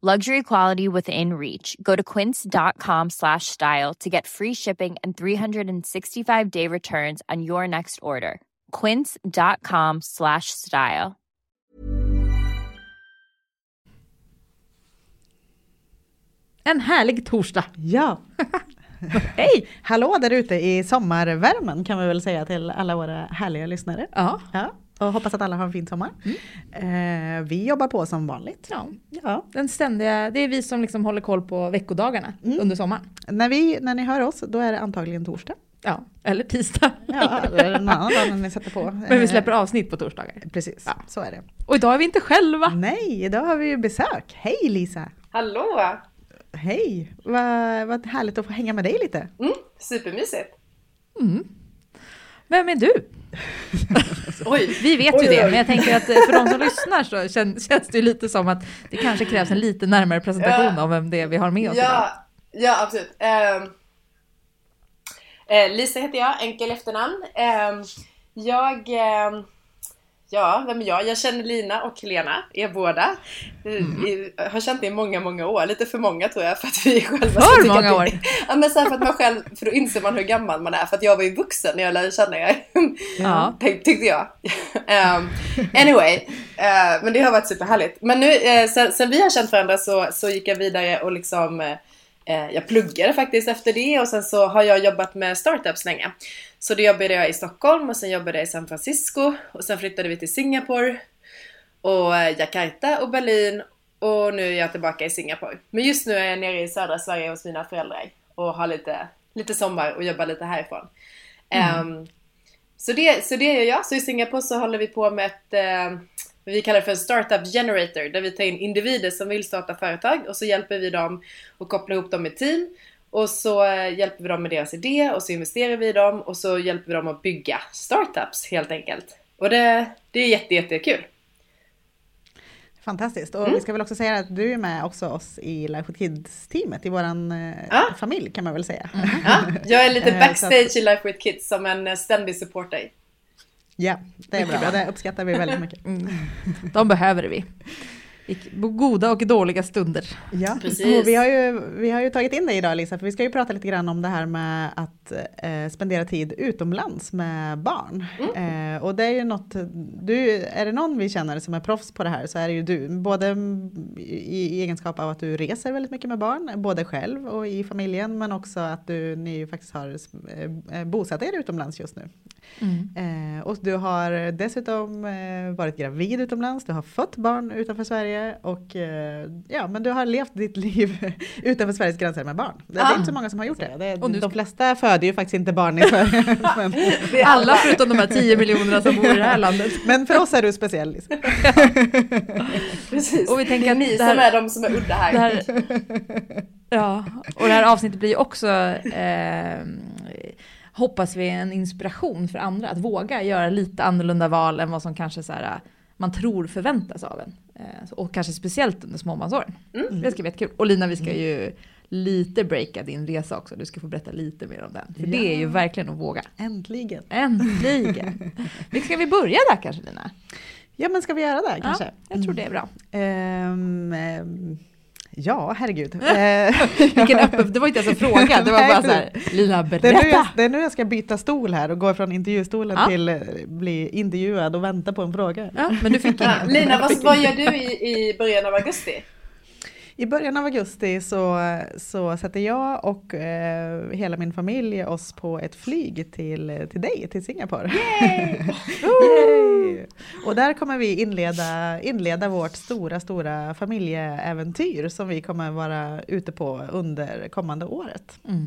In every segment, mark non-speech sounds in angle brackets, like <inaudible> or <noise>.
Luxury quality within reach. Go to quince.com slash style to get free shipping and 365 day returns on your next order. Quince.com slash style. En härlig torsdag. Ja. <laughs> Hej! Hallå där ute i sommarvärmen kan vi väl säga till alla våra härliga lyssnare. Ja. Ja, och hoppas att alla har en fin sommar. Eh, vi jobbar på som vanligt. ja. Ja. Den ständiga, det är vi som liksom håller koll på veckodagarna Mm. under sommaren. När, vi, när ni hör oss, då är det antagligen torsdag. Ja, eller tisdag. Ja, eller en annan dag när ni sätter på. <laughs> Men vi släpper avsnitt på torsdagar. Eh, Precis, Ja. så är det. Och idag är vi inte själva. Nej, idag har vi ju besök. Hej Lisa! Hallå! Hej! Vad, vad härligt att få hänga med dig lite. Mm, supermysigt. Vem är du? <laughs> Oj, Vi vet ju oj, det, oj. men jag tänker att eh, för de som lyssnar så känns, känns det ju lite som att det kanske krävs en lite närmare presentation Ja. av vem det är vi har med oss idag. ja, ja absolut. Ehm, eh, Lisa heter jag, enkel efternamn. Ehm, jag, ehm, ja, vem är jag? Jag känner Lina och Helena, er båda. Mm. Vi har känt det i många, många år. Lite för många tror jag för att vi själva För många det- år? Ja men så för att man själv, för då inser man hur gammal man är. För att jag var ju vuxen när jag lärde känna er. Ja. <laughs> Tyck, tyckte jag. um, anyway, eh, men det har varit superhärligt. Men nu, eh, sen, sen vi har känt varandra så, så gick jag vidare och liksom eh, jag pluggade faktiskt efter det och sen så har jag jobbat med startups länge. Så då jobbade jag i Stockholm och sen jobbade jag i San Francisco och sen flyttade vi till Singapore och eh, Jakarta och Berlin och nu är jag tillbaka i Singapore. Men just nu är jag nere i södra Sverige hos mina föräldrar och har lite, lite sommar och jobbar lite härifrån. Ehm, så, det, så det gör jag. Så i Singapore så håller vi på med ett, eh, vi kallar det för en startup generator, där vi tar in individer som vill starta företag och så hjälper vi dem och kopplar ihop dem med team. Och så eh, hjälper vi dem med deras idé och så investerar vi i dem och så hjälper vi dem att bygga startups helt enkelt. Och det, det är jätte, jättekul. Fantastiskt. Och Mm. vi ska väl också säga att du är med också oss i Life with Kids-teamet, i våran Ja. familj kan man väl säga. Ja, jag är lite <laughs> Eh, backstage i Life with Kids som en ständig supporter. Ja, det är bra. Och det uppskattar vi väldigt mycket. Mm. De behöver vi. Goda och dåliga stunder. Ja, Precis. och vi har, ju, vi har ju tagit in dig idag Lisa, för vi ska ju prata lite grann om det här med att eh, spendera tid utomlands med barn. Eh, och det är ju något, du, är det någon vi känner som är proffs på det här så är det ju du. Både i, i egenskap av att du reser väldigt mycket med barn, både själv och i familjen, men också att du, ni ju faktiskt har eh, bosatt er utomlands just nu. Eh, och du har dessutom eh, varit gravid utomlands, du har fött barn utanför Sverige och eh, ja, men du har levt ditt liv <laughs> utanför Sveriges gränser med barn. Det, det är inte så många som har gjort det. det Och nu- de flesta föder ju faktiskt inte barn i Sverige. <laughs> <laughs> men, Det är Alla förutom de här 10 miljonerna som bor i det här landet. men för oss är du speciell. Liksom. Precis. Och vi tänker det är att ni det här- som är de som är udda här. Det här, ja, och det här avsnittet blir också, eh, hoppas vi, en inspiration för andra att våga göra lite annorlunda val än vad som kanske så här, man tror förväntas av en. Eh, och kanske speciellt under småbarnsåren. Det ska bli jättekul. Och Lina, vi ska ju lite breaka din resa också. Du ska få berätta lite mer om den. För det är ju verkligen att våga. Äntligen. Äntligen! <laughs> Vi- ska vi börja där kanske Lina? Ja, men ska vi göra det kanske? Ja, jag tror det är bra. Ehm, ehm, ja, herregud. <laughs> Vilken öppen, det var inte ens en fråga, det var <laughs> bara så här, Lina Det är, nu jag, berätta! det är nu jag ska byta stol här och gå från intervjustolen Ja. till eh, bli intervjuad och vänta på en fråga. Ja, men du fick. <laughs> Lina, vad, vad gör du i, i början av augusti? I början av augusti så, så sätter jag och eh, hela min familj oss på ett flyg till, till dig, till Singapore. Yay! <laughs> Yay! Och där kommer vi inleda, inleda vårt stora, stora familjeäventyr som vi kommer vara ute på under kommande året. Mm.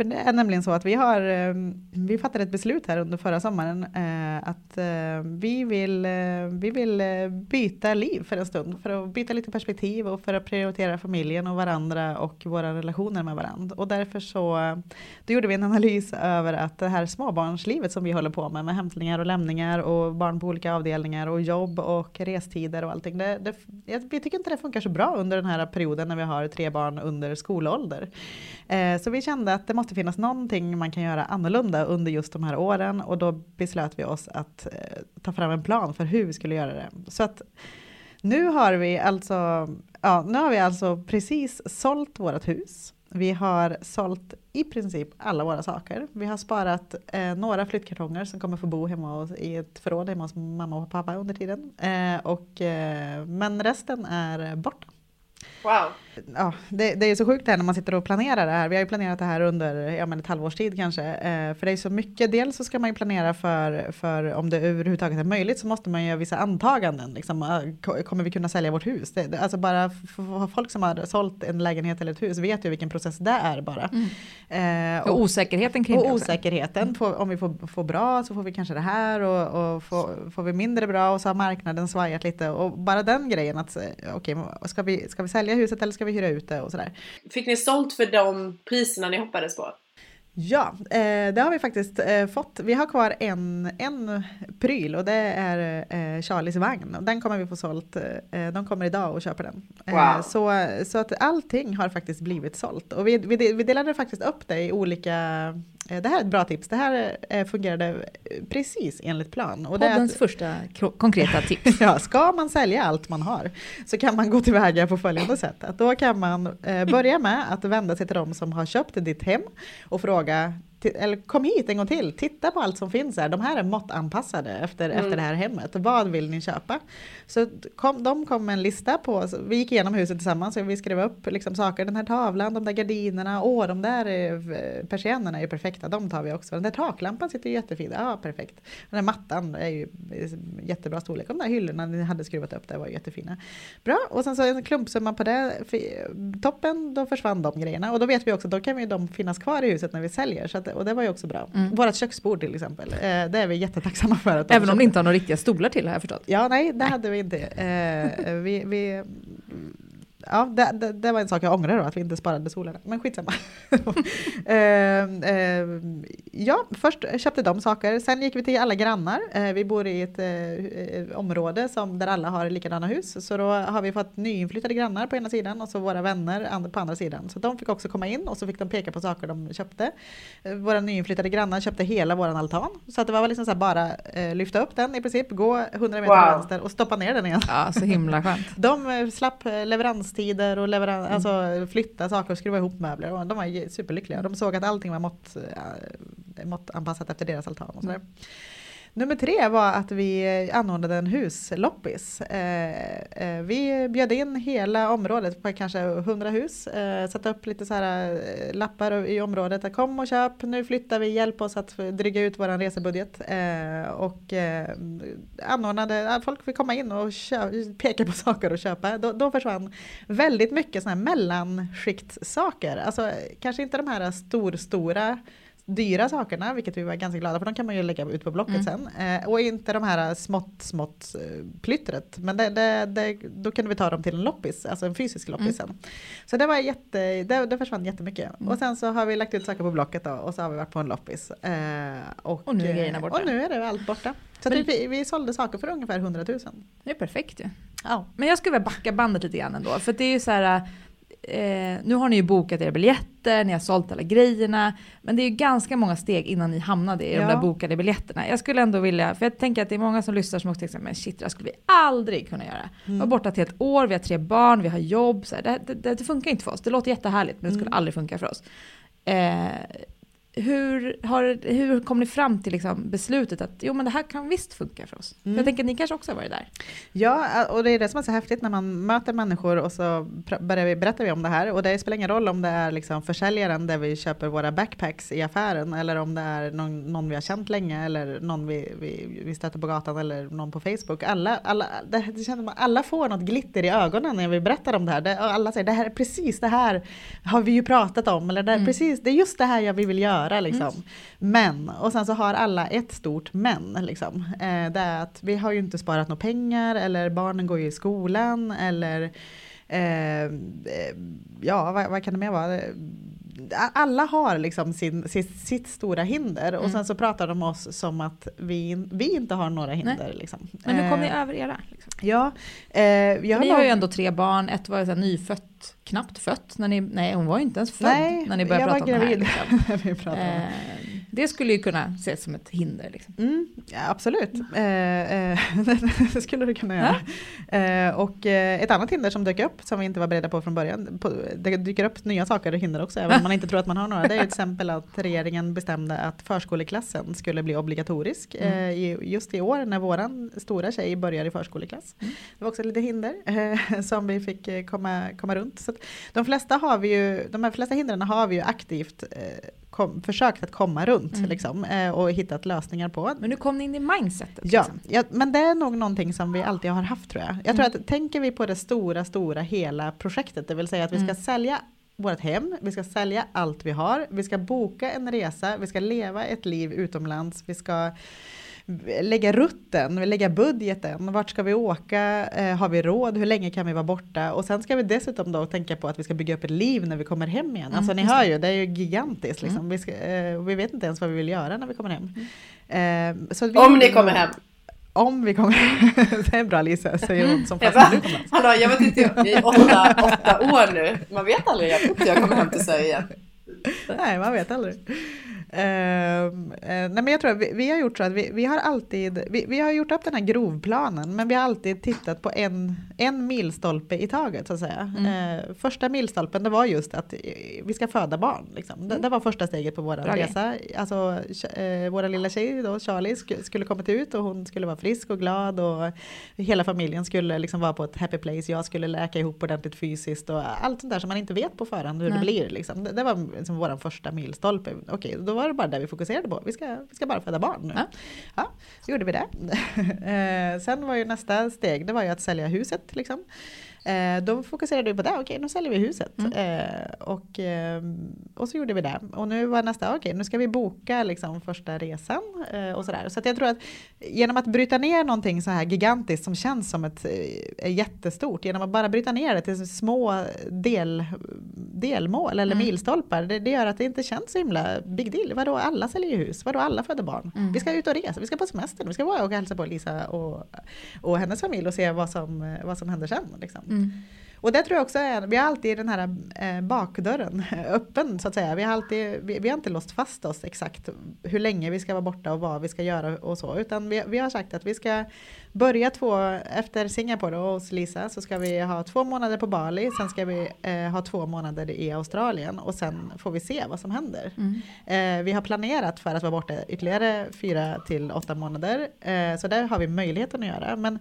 För det är nämligen så att vi har, ehm, vi fattade ett beslut här under förra sommaren eh, att eh, vi vill, eh, vi vill byta liv för en stund. För att byta lite perspektiv och för att prioritera familjen och varandra och våra relationer med varandra. Och därför så då gjorde vi en analys över att det här småbarnslivet som vi håller på med, med hämtningar och lämningar och barn på olika avdelningar och jobb och restider och allting. Det, det, vi tycker inte det funkar så bra under den här perioden när vi har tre barn under skolålder. Så vi kände att det måste måste finnas någonting man kan göra annorlunda under just de här åren och då beslöt vi oss att eh, ta fram en plan för hur vi skulle göra det. Så att nu har vi alltså, ja, nu har vi alltså precis sålt vårt hus. Vi har sålt i princip alla våra saker. Vi har sparat eh, några flyttkartonger som kommer få bo hemma hos, i ett förråd hemma hos mamma och pappa under tiden. Eh, och, eh, men resten är borta. Wow. Ja, det, det är så sjukt här när man sitter och planerar det här. Vi har ju planerat det här under ja, men ett halvårs tid kanske. Eh, för det är så mycket. Dels så ska man ju planera för, för om det överhuvudtaget är möjligt så måste man göra vissa antaganden. Liksom, kommer vi kunna sälja vårt hus? Det, alltså bara folk som har sålt en lägenhet eller ett hus vet ju vilken process det är bara. Mm. Eh, och, och, osäkerheten kring och det osäkerheten. Mm. Får, om vi får, får bra så får vi kanske det här och, och får, får vi mindre bra och så har marknaden svajat lite. Och bara den grejen att okej, okay, ska, vi, ska vi sälja huset eller ska vi hyra ut det och sådär. Fick ni sålt för de priserna ni hoppades på? Ja, eh, det har vi faktiskt eh, fått. Vi har kvar en, en pryl och det är eh, Charlies vagn. Den kommer vi få sålt. Eh, de kommer idag och köper den. Eh, wow. så, så att allting har faktiskt blivit sålt. Och vi, vi, vi delade faktiskt upp det i olika Eh, det här är ett bra tips. Det här eh, fungerade precis enligt plan. Och Poddens att, första konkreta <laughs> tips. ja, ska man sälja allt man har så kan man gå tillväga på följande sätt. Att då kan man eh, börja med att vända sig till de som har köpt ditt hem och fråga eller kom hit en gång till, titta på allt som finns här. De här är måttanpassade efter, mm. efter det här hemmet. Vad vill ni köpa? Så kom, de kom med en lista på, vi gick igenom huset tillsammans och vi skrev upp liksom saker. Den här tavlan, de där gardinerna, åh de där eh, persiennerna är ju perfekta, de tar vi också. Den där taklampan sitter jättefin, ja perfekt. Den där mattan är ju jättebra storlek. De där hyllorna ni hade skruvat upp där var jättefina. Bra, och sen så en klumpsumma på det, toppen, då försvann de grejerna. Och då vet vi också, då kan ju de finnas kvar i huset när vi säljer. Så att och det var ju också bra. Mm. Vårat köksbord till exempel, eh, det är vi jättetacksamma för. Att Även om ni inte har några riktiga stolar till har jag förstått? Ja, nej, det hade vi inte. Eh, vi, vi ja, det, det, det, var en sak jag ångrar då, att vi inte sparade solarna. Men skitsamma. uh, <laughs> uh, ja, först köpte de saker. Sen gick vi till alla grannar. Uh, vi bor i ett område som, där alla har likadana hus. Så då har vi fått nyinflyttade grannar på ena sidan och så våra vänner på andra sidan. Så de fick också komma in och så fick de peka på saker de köpte. våra nyinflyttade grannar köpte hela våran altan. Så att det var liksom så bara lyfta upp den i princip, gå 100 meter wow. vänster och stoppa ner den igen. Ja, så himla skönt. <laughs> de slapp leverans leveranstider och leveran mm. alltså flytta saker och skruva ihop möbler. Och de var superlyckliga. De såg att allting var mått, måttanpassat efter deras altan. Och sådär. Mm. Nummer tre var att vi anordnade en husloppis. Eh, eh, vi bjöd in hela området på kanske 100 hus. Eh, Satte upp lite så här lappar i området. Kom och köp, nu flyttar vi, hjälp oss att dryga ut vår resebudget. Och eh, anordnade, folk fick komma in och peka på saker och köpa. Då, då försvann väldigt mycket sådana här mellanskiktsaker. Alltså kanske inte de här stor, stora dyra sakerna, vilket vi var ganska glada för. De kan man ju lägga ut på Blocket mm. sen. Eh, och inte de här smått, smått eh, plyttret. Men det, det, det, då kunde vi ta dem till en loppis, alltså en fysisk loppis mm. sen. Så det var jätte, det, det försvann jättemycket. Mm. Och sen så har vi lagt ut saker på Blocket då, och så har vi varit på en loppis. Eh, och, och nu är grejerna borta. Och nu är det allt borta. Så Men, vi, vi sålde saker för ungefär 100 000. Det är perfekt ju. Ja. Men jag skulle vilja backa bandet lite grann ändå. För det är ju så här, eh, nu har ni ju bokat era biljetter, ni har sålt alla grejerna, men det är ju ganska många steg innan ni hamnade i ja. de där bokade biljetterna. Jag skulle ändå vilja, för jag tänker att det är många som lyssnar som också tänker men shit, det skulle vi aldrig kunna göra. Mm. Vi var borta ett år, vi har tre barn, vi har jobb, så här, det, det, det, funkar inte för oss. Det låter jättehärligt, men det skulle mm. aldrig funka för oss. Eh, hur, har, hur kom ni fram till liksom beslutet att jo men det här kan visst funka för oss? Mm. Jag tänker att ni kanske också har varit där? Ja, och det är det som är så häftigt när man möter människor och så börjar vi, berättar vi om det här. Och det spelar ingen roll om det är liksom försäljaren där vi köper våra backpacks i affären eller om det är någon, någon vi har känt länge eller någon vi, vi, vi stöter på gatan eller någon på Facebook. Alla, alla, det, det känns som alla får något glitter i ögonen när vi berättar om det här. Det, alla säger det här är precis det här har vi ju pratat om. Eller det, Mm. precis, det är just det här jag vill göra. Liksom. Men, och sen så har alla ett stort men. Liksom. Eh, det är att vi har ju inte sparat några pengar eller barnen går ju i skolan eller eh, eh, ja, vad, vad kan det mer vara? Alla har liksom sin, sitt, sitt stora hinder och Mm. sen så pratar de om oss som att vi, vi inte har några hinder. Liksom. Men hur kom ni Eh, över era? Liksom? Ja, eh, jag För ni har ju ändå tre barn, ett var så nyfött, knappt fött, när ni, nej hon var ju inte ens född Nej, när ni började prata om det här. Liksom. <laughs> vi pratade. Eh, det skulle ju kunna ses som ett hinder. Liksom. Mm, ja, absolut, eh, eh, <laughs> det skulle du kunna göra. Eh, och eh, ett annat hinder som dök upp som vi inte var beredda på från början, på, det dyker upp nya saker och hinder också, även om man inte tror att man har några. Det är till exempel att regeringen bestämde att förskoleklassen skulle bli obligatorisk Mm. eh, i, just i år när våran stora tjej börjar i förskoleklass. Mm. Det var också lite hinder eh, som vi fick komma, komma runt. Så de flesta har vi ju, de här flesta hindren har vi ju aktivt kom, försökt att komma runt Mm. liksom, eh, och hittat lösningar på. Men nu kom ni in i mindsetet. Ja, Liksom. ja, men det är nog någonting som vi alltid har haft tror jag. Jag tror Mm. att tänker vi på det stora, stora hela projektet, det vill säga att vi ska Mm. sälja vårt hem, vi ska sälja allt vi har, vi ska boka en resa, vi ska leva ett liv utomlands, vi ska lägga rutten, lägga budgeten, vart ska vi åka, eh, har vi råd, hur länge kan vi vara borta och sen ska vi dessutom då tänka på att vi ska bygga upp ett liv när vi kommer hem igen. Mm, alltså ni hör ju, det är ju gigantiskt liksom. Mm. Vi, ska, eh, vi vet inte ens vad vi vill göra när vi kommer hem. Eh, så att vi Om ni kommer hem. om vi kommer... <laughs> det är bra Lisa, säger hon som <laughs> Jag fastnar bara, hallå, jag vet inte, i åtta, åtta år nu. Man vet aldrig, jag inte jag kommer hem till Sverige igen. Nej, man vet aldrig. Ehm, eh, nej men jag tror att vi, vi har gjort så att vi, vi har alltid, vi, vi har gjort upp den här grovplanen men vi har alltid tittat på en, en milstolpe i taget så att säga. Mm. Eh, första milstolpen det var just att eh, vi ska föda barn. Liksom. Det, det var första steget på vår resa. Alltså, våra lilla tjej då, Charlie sk- skulle kommit ut och hon skulle vara frisk och glad och hela familjen skulle liksom vara på ett happy place. Jag skulle läka ihop ordentligt fysiskt och allt sånt där som man inte vet på förhand hur Nej. det blir. Liksom. Det, det var liksom vår första milstolpe. Okej, då var det bara det vi fokuserade på. Vi ska, vi ska bara föda barn nu. Ja. Ja, så gjorde vi det. <laughs> eh, sen var ju nästa steg, det var ju att sälja huset. Liksom. Eh, då fokuserade vi på det, okej nu säljer vi huset. Mm. Eh, och, eh, och så gjorde vi det. Och nu var nästa, okej nu ska vi boka liksom, första resan. Och sådär. Så jag tror att genom att bryta ner någonting så här gigantiskt som känns som ett jättestort, genom att bara bryta ner det till små del, delmål eller Mm. milstolpar, det, det gör att det inte känns så himla big deal. Vadå alla säljer ju hus, vadå alla föder barn. Mm. Vi ska ut och resa, vi ska på semester, vi ska vara och hälsa på Lisa och, och hennes familj och se vad som, vad som händer sen. Liksom. Mm. Och det tror jag också är, vi har alltid den här eh, bakdörren <laughs> öppen så att säga. Vi har, alltid, vi, vi har inte låst fast oss exakt hur länge vi ska vara borta och vad vi ska göra och så. Utan vi, vi har sagt att vi ska börja två, efter Singapore och hos Lisa så ska vi ha två månader på Bali. Sen ska vi eh, ha två månader i Australien och sen får vi se vad som händer. Mm. Eh, vi har planerat för att vara borta ytterligare fyra till åtta månader. Eh, så där har vi möjligheten att göra. Men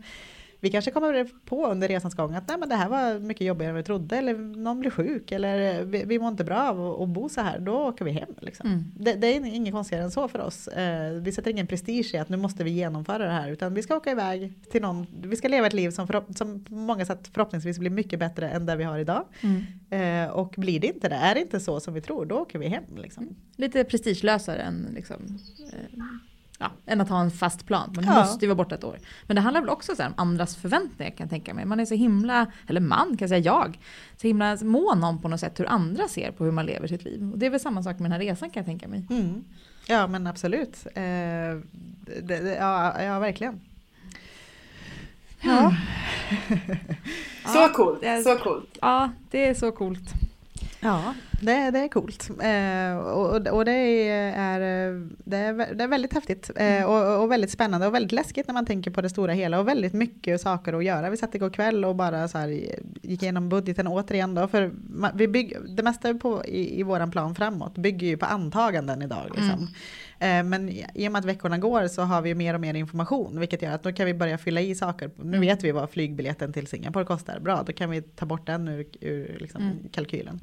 vi kanske kommer på under resans gång att nej, men det här var mycket jobbigare än vi trodde. Eller någon blir sjuk eller vi, vi mår inte bra av att- bo så här. Då åker vi hem. Liksom. Mm. Det, det är inget konstigare än så för oss. Eh, vi sätter ingen prestige i att nu måste vi genomföra det här. Utan vi ska åka iväg till någon. Vi ska leva ett liv som, förhopp- som på många sätt förhoppningsvis blir mycket bättre än det vi har idag. Mm. Eh, och blir det inte det, är det inte så som vi tror, då åker vi hem. Liksom. Lite prestigelösare än, liksom, eh, ja, än att ha en fast plan. Man Ja. måste ju vara borta ett år. Men det handlar väl också så om andras förväntningar kan jag tänka mig. Man är så himla, eller man kan jag säga jag, så himla mån om på något sätt hur andra ser på hur man lever sitt liv. Och det är väl samma sak med den här resan kan jag tänka mig. Mm. Ja men absolut. Eh, det, det, ja, ja verkligen. Ja. <laughs> Så coolt, så coolt. Ja, det är så coolt. Ja, det, det är coolt. Eh, och, och det, är, det, är, det är väldigt häftigt eh, och, och, väldigt spännande och väldigt läskigt när man tänker på det stora hela och väldigt mycket saker att göra. Vi satt igår kväll och bara så här, gick igenom budgeten återigen då, för vi bygger, det mesta på, i, i våran plan framåt bygger ju på antaganden idag. Liksom. Mm. Eh, men i och med att veckorna går så har vi mer och mer information, vilket gör att då kan vi börja fylla i saker. Nu mm. vet vi vad flygbiljetten till Singapore kostar. Bra, då kan vi ta bort den ur, ur liksom mm. kalkylen.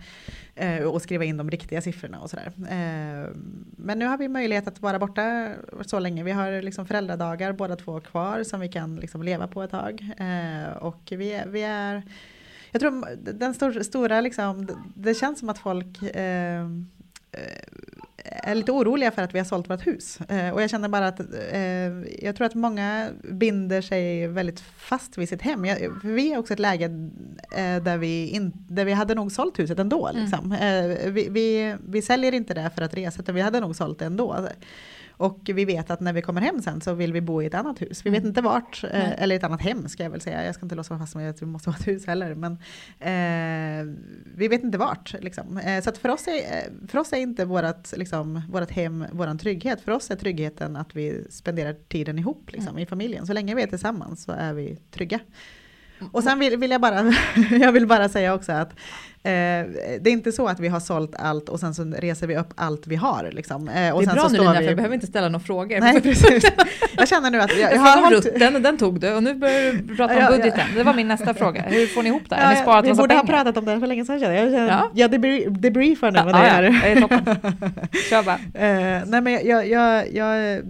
Och skriva in de riktiga siffrorna och sådär. Eh, men nu har vi möjlighet att vara borta så länge. Vi har liksom föräldradagar båda två kvar som vi kan liksom leva på ett tag. Eh, och vi, vi är jag tror den stor, stora, liksom, det känns som att folk eh, eh är lite oroliga för att vi har sålt vårt hus. Eh, och jag känner bara att eh, jag tror att många binder sig väldigt fast vid sitt hem. Jag, vi är också ett läge eh, där, vi in, där vi hade nog sålt huset ändå. Mm. Liksom. Mm. Vi, vi, vi säljer inte det för att resa, utan vi hade nog sålt det ändå. Och vi vet att när vi kommer hem sen så vill vi bo i ett annat hus. Vi vet mm. inte vart, eh, eller ett annat hem ska jag väl säga. Jag ska inte låsa fast mig att vi måste ha ett hus heller. Men eh, vi vet inte vart. Liksom. Eh, så för, oss är, eh, för oss är inte vårt, liksom, vårat hem vår trygghet. För oss är tryggheten att vi spenderar tiden ihop liksom, mm. i familjen. Så länge vi är tillsammans så är vi trygga. Och sen vill, vill jag, bara, <laughs> jag vill bara säga också att eh, det är inte så att vi har sålt allt och sen så reser vi upp allt vi har. Liksom. Eh, det är bra Lina, vi... för jag behöver inte ställa några frågor. Nej, <laughs> precis. Jag känner nu att jag, jag, har hållit... Den, den tog du och nu börjar du prata om ja, budgeten. Det var min nästa fråga. Hur får ni ihop det här? Ja, sparat vi borde pengar? ha pratat om det för länge sedan känner jag. Jag, ja. jag debriefar nu ja, vad det är. Ja, är toppen. <laughs> Kör bara. Eh, nej men jag, jag, jag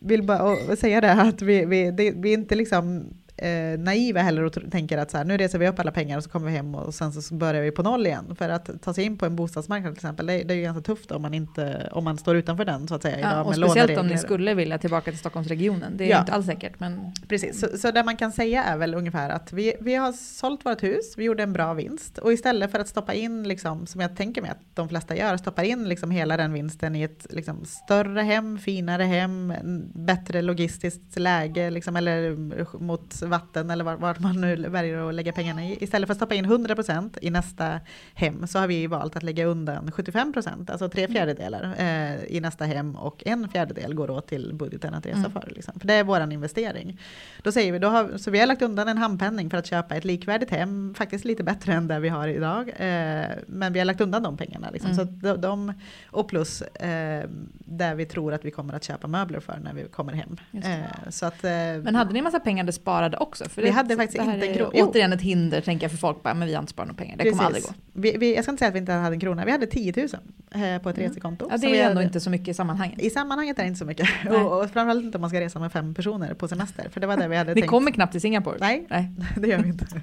vill bara säga det att vi, vi, det, vi är inte liksom eh, naiva heller och tänker att så här, nu reser vi upp alla pengar och så kommer vi hem och sen så börjar vi på noll igen. För att ta sig in på en bostadsmarknad till exempel, det, det är ju ganska tufft om man, inte, om man står utanför den så att säga. Ja, idag, och speciellt om ni skulle vilja tillbaka till Stockholmsregionen, det är ja. inte alls säkert. Men... Precis, så, så det man kan säga är väl ungefär att vi, vi har sålt vårt hus, vi gjorde en bra vinst och istället för att stoppa in, liksom, som jag tänker mig att de flesta gör, stoppar in liksom hela den vinsten i ett liksom, större hem, finare hem, bättre logistiskt läge liksom, eller mot vatten eller vart man nu väljer att lägga pengarna i. Istället för att stoppa in 100% i nästa hem så har vi valt att lägga undan 75%, alltså tre mm. fjärdedelar eh, i nästa hem och en fjärdedel går åt till budgeten att resa mm. för. Liksom. För det är vår investering. Då säger vi, då har, så vi har lagt undan en handpenning för att köpa ett likvärdigt hem, faktiskt lite bättre än det vi har idag. Eh, men vi har lagt undan de pengarna. Liksom. Mm. Så de, de, och plus eh, där vi tror att vi kommer att köpa möbler för när vi kommer hem. Eh, så att, eh, men hade ni massa pengar sparade också? För vi det, hade faktiskt inte en krona. Återigen ett hinder tänker jag för folk bara, men vi har inte sparat några pengar. Det Precis. kommer aldrig gå. Vi, vi, jag ska inte säga att vi inte hade en krona, vi hade 10 000 eh, på ett mm. resekonto. Ja, det är ju ändå hade, inte så mycket i sammanhanget. I sammanhanget är det inte så mycket. Och, och framförallt inte om man ska resa med fem personer på semester. För det var det vi hade <laughs> Ni tänkt. kommer knappt till Singapore. Nej, Nej. <laughs> det gör vi inte. <laughs>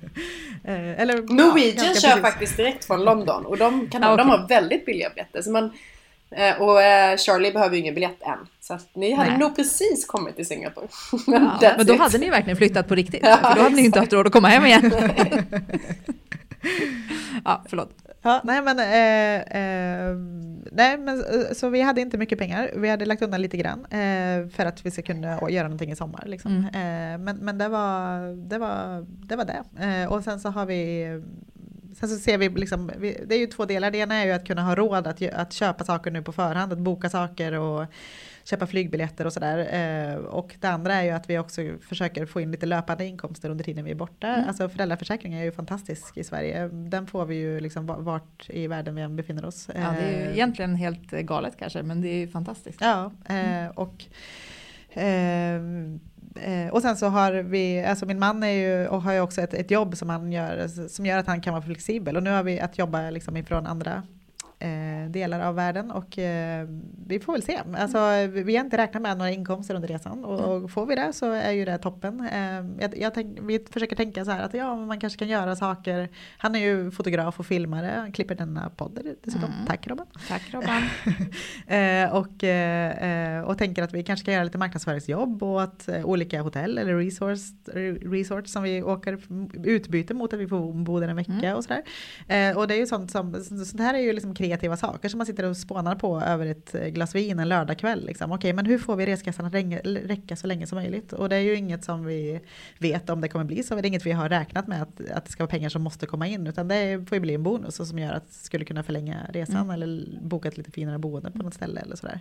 Eh, eller, Norwegian ja, kör precis. faktiskt direkt från London och de, kan, ah, okay. de har väldigt billiga biljetter. Så man, Eh, och Charlie behöver ju ingen biljett än. Så att ni hade Nej. nog precis kommit till Singapore. men, ja, <laughs> men då it. hade ni verkligen flyttat på riktigt. Ja, för då hade ni inte haft råd att komma hem igen. <laughs> ja, förlåt. Ja, nej men, eh, eh, nej men eh, så vi hade inte mycket pengar. Vi hade lagt undan lite grann eh, för att vi ska kunna göra någonting i sommar. Liksom. Mm. men men det, var, det, var, det var det. och sen så har vi Sen så ser vi, liksom, det är ju två delar. Det ena är ju att kunna ha råd att, att köpa saker nu på förhand, att boka saker och köpa flygbiljetter och sådär. Eh, och det andra är ju att vi också försöker få in lite löpande inkomster under tiden vi är borta. Mm. Alltså föräldraförsäkringen är ju fantastisk i Sverige. Den får vi ju liksom vart i världen vi än befinner oss. Ja, det är ju eh, egentligen helt galet kanske, men det är ju fantastiskt. Ja, eh, mm. och eh, Eh, Eh, och sen så har vi, alltså min man är ju, och har ju också ett, ett jobb som han gör, som gör att han kan vara flexibel. Och nu har vi att jobba liksom ifrån andra delar av världen och eh, vi får väl se. Alltså, vi har inte räknat med några inkomster under resan och, och får vi det så är ju det toppen. Eh, jag, jag tänk, vi försöker tänka så här att ja, man kanske kan göra saker. Han är ju fotograf och filmare, han klipper denna podd dessutom. Mm. Tack Robban. Tack Robban. <laughs> Eh, och, eh, och tänker att vi kanske kan göra lite marknadsföringsjobb och att eh, olika hotell eller resource, resorts som vi åker utbyte mot att vi får bo där en vecka mm. och sådär. och det är ju sånt som, sånt här är ju liksom kreativa saker saker som man sitter och spånar på över ett glas vin en lördagkväll. Liksom. Okej, men hur får vi reskassan att räcka så länge som möjligt? Och det är ju inget som vi vet om det kommer bli så. Det är inget vi har räknat med att, att det ska vara pengar som måste komma in. Utan det får ju bli en bonus som gör att skulle kunna förlänga resan mm. eller boka ett lite finare boende på något ställe eller sådär.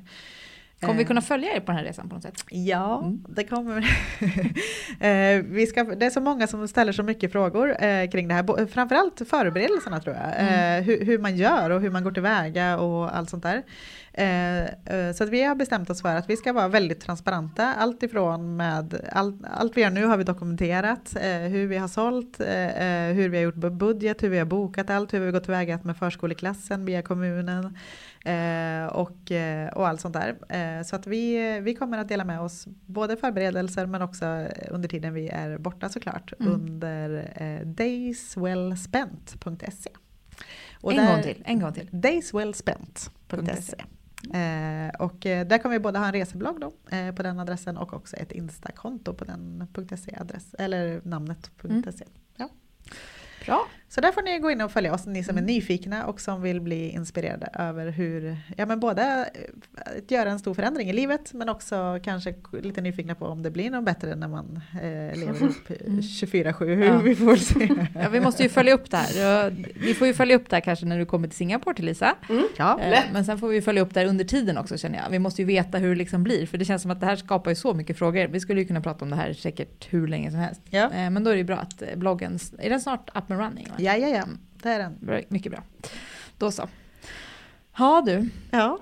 Kommer vi eh. kunna följa er på den här resan på något sätt? Ja, mm. det kommer <laughs> eh, vi. ska, det är så många som ställer så mycket frågor eh, kring det här. Framförallt förberedelserna tror jag. Mm. Hur, hur, man gör och hur man går tillväga och allt sånt där. Så att vi har bestämt oss för att vi ska vara väldigt transparenta. Allt ifrån med allt, allt vi gör nu har vi dokumenterat. Hur vi har sålt, hur vi har gjort budget, hur vi har bokat allt, hur vi har gått tillväga med förskoleklassen via kommunen. Eh, och, eh, och allt sånt där. Eh, så att vi, vi kommer att dela med oss både förberedelser men också under tiden vi är borta såklart mm. under eh, dayswellspent.se. en där, gång till, en gång till. Dayswellspent.se. Eh, och eh, där kommer vi både ha en reseblogg då, eh, på den adressen och också ett instakonto på den .se adress, eller namnet.se. Mm. Ja. Bra. Så där får ni gå in och följa oss, ni som är mm. nyfikna och som vill bli inspirerade över hur, ja men både eh, att göra en stor förändring i livet men också kanske lite nyfikna på om det blir något bättre när man eh, lever <laughs> upp 24-7. Mm. Ja. <laughs> Vi får se. Ja, vi måste ju följa upp det här. Vi får ju följa upp det här kanske när du kommer till Singapore till Lisa. Mm. Ja. Eh, men sen får vi följa upp det här under tiden också känner jag. Vi måste ju veta hur det liksom blir för det känns som att det här skapar ju så mycket frågor. Vi skulle ju kunna prata om det här säkert hur länge som helst. Ja. Men då är det ju bra att bloggen, är den snart up and running? Va? Ja, ja, ja. Det är den. Mycket bra. Då så. Ja du. Ja.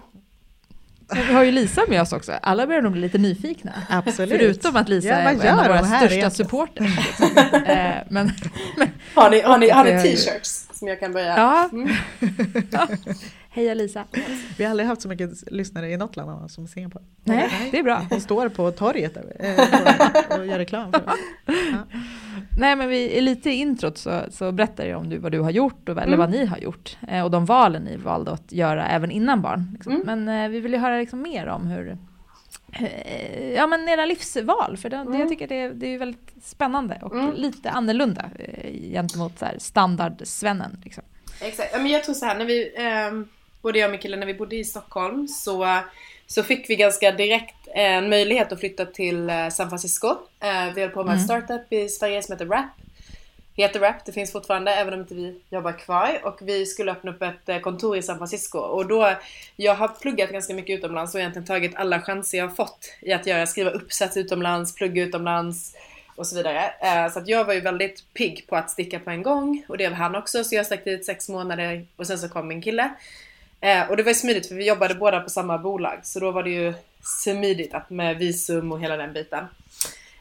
Vi har ju Lisa med oss också. Alla börjar nog bli lite nyfikna. Absolut. Förutom att Lisa ja, är en av våra största supporters. Liksom. <laughs> Eh, men, men, har ni, har ni, har ni t-shirts som jag kan börja? Ja. Mm. <laughs> ja. Heja Lisa. Vi har aldrig haft så mycket lyssnare i något land som Singapore. Nej, Nej, det är bra. Hon står på torget äh, <laughs> och gör reklam för Ja. Nej men vi, lite i introt så, så berättar jag om du, vad du har gjort och eller mm. vad ni har gjort. Eh, och de valen ni valde att göra även innan barn. Liksom. Mm. Men eh, vi vill ju höra liksom mer om hur, eh, ja men era livsval, för det, mm. det jag tycker det, det är väldigt spännande och mm. lite annorlunda eh, gentemot så här, standardsvennen. Liksom. Exakt, men jag tror så här när vi eh, både jag och min kille, när vi bodde i Stockholm så, så fick vi ganska direkt en möjlighet att flytta till eh, San Francisco. Eh, vi höll på med en mm. startup i Sverige som heter Rap. Heter Rap, det finns fortfarande även om inte vi jobbar kvar. Och vi skulle öppna upp ett eh, kontor i San Francisco. Och då, jag har pluggat ganska mycket utomlands och egentligen tagit alla chanser jag har fått i att göra, skriva uppsats utomlands, plugga utomlands och så vidare. Så att jag var ju väldigt pigg på att sticka på en gång och det var han också så jag stack dit sex månader och sen så kom min kille. Eh, och det var ju smidigt för vi jobbade båda på samma bolag så då var det ju smidigt att med visum och hela den biten.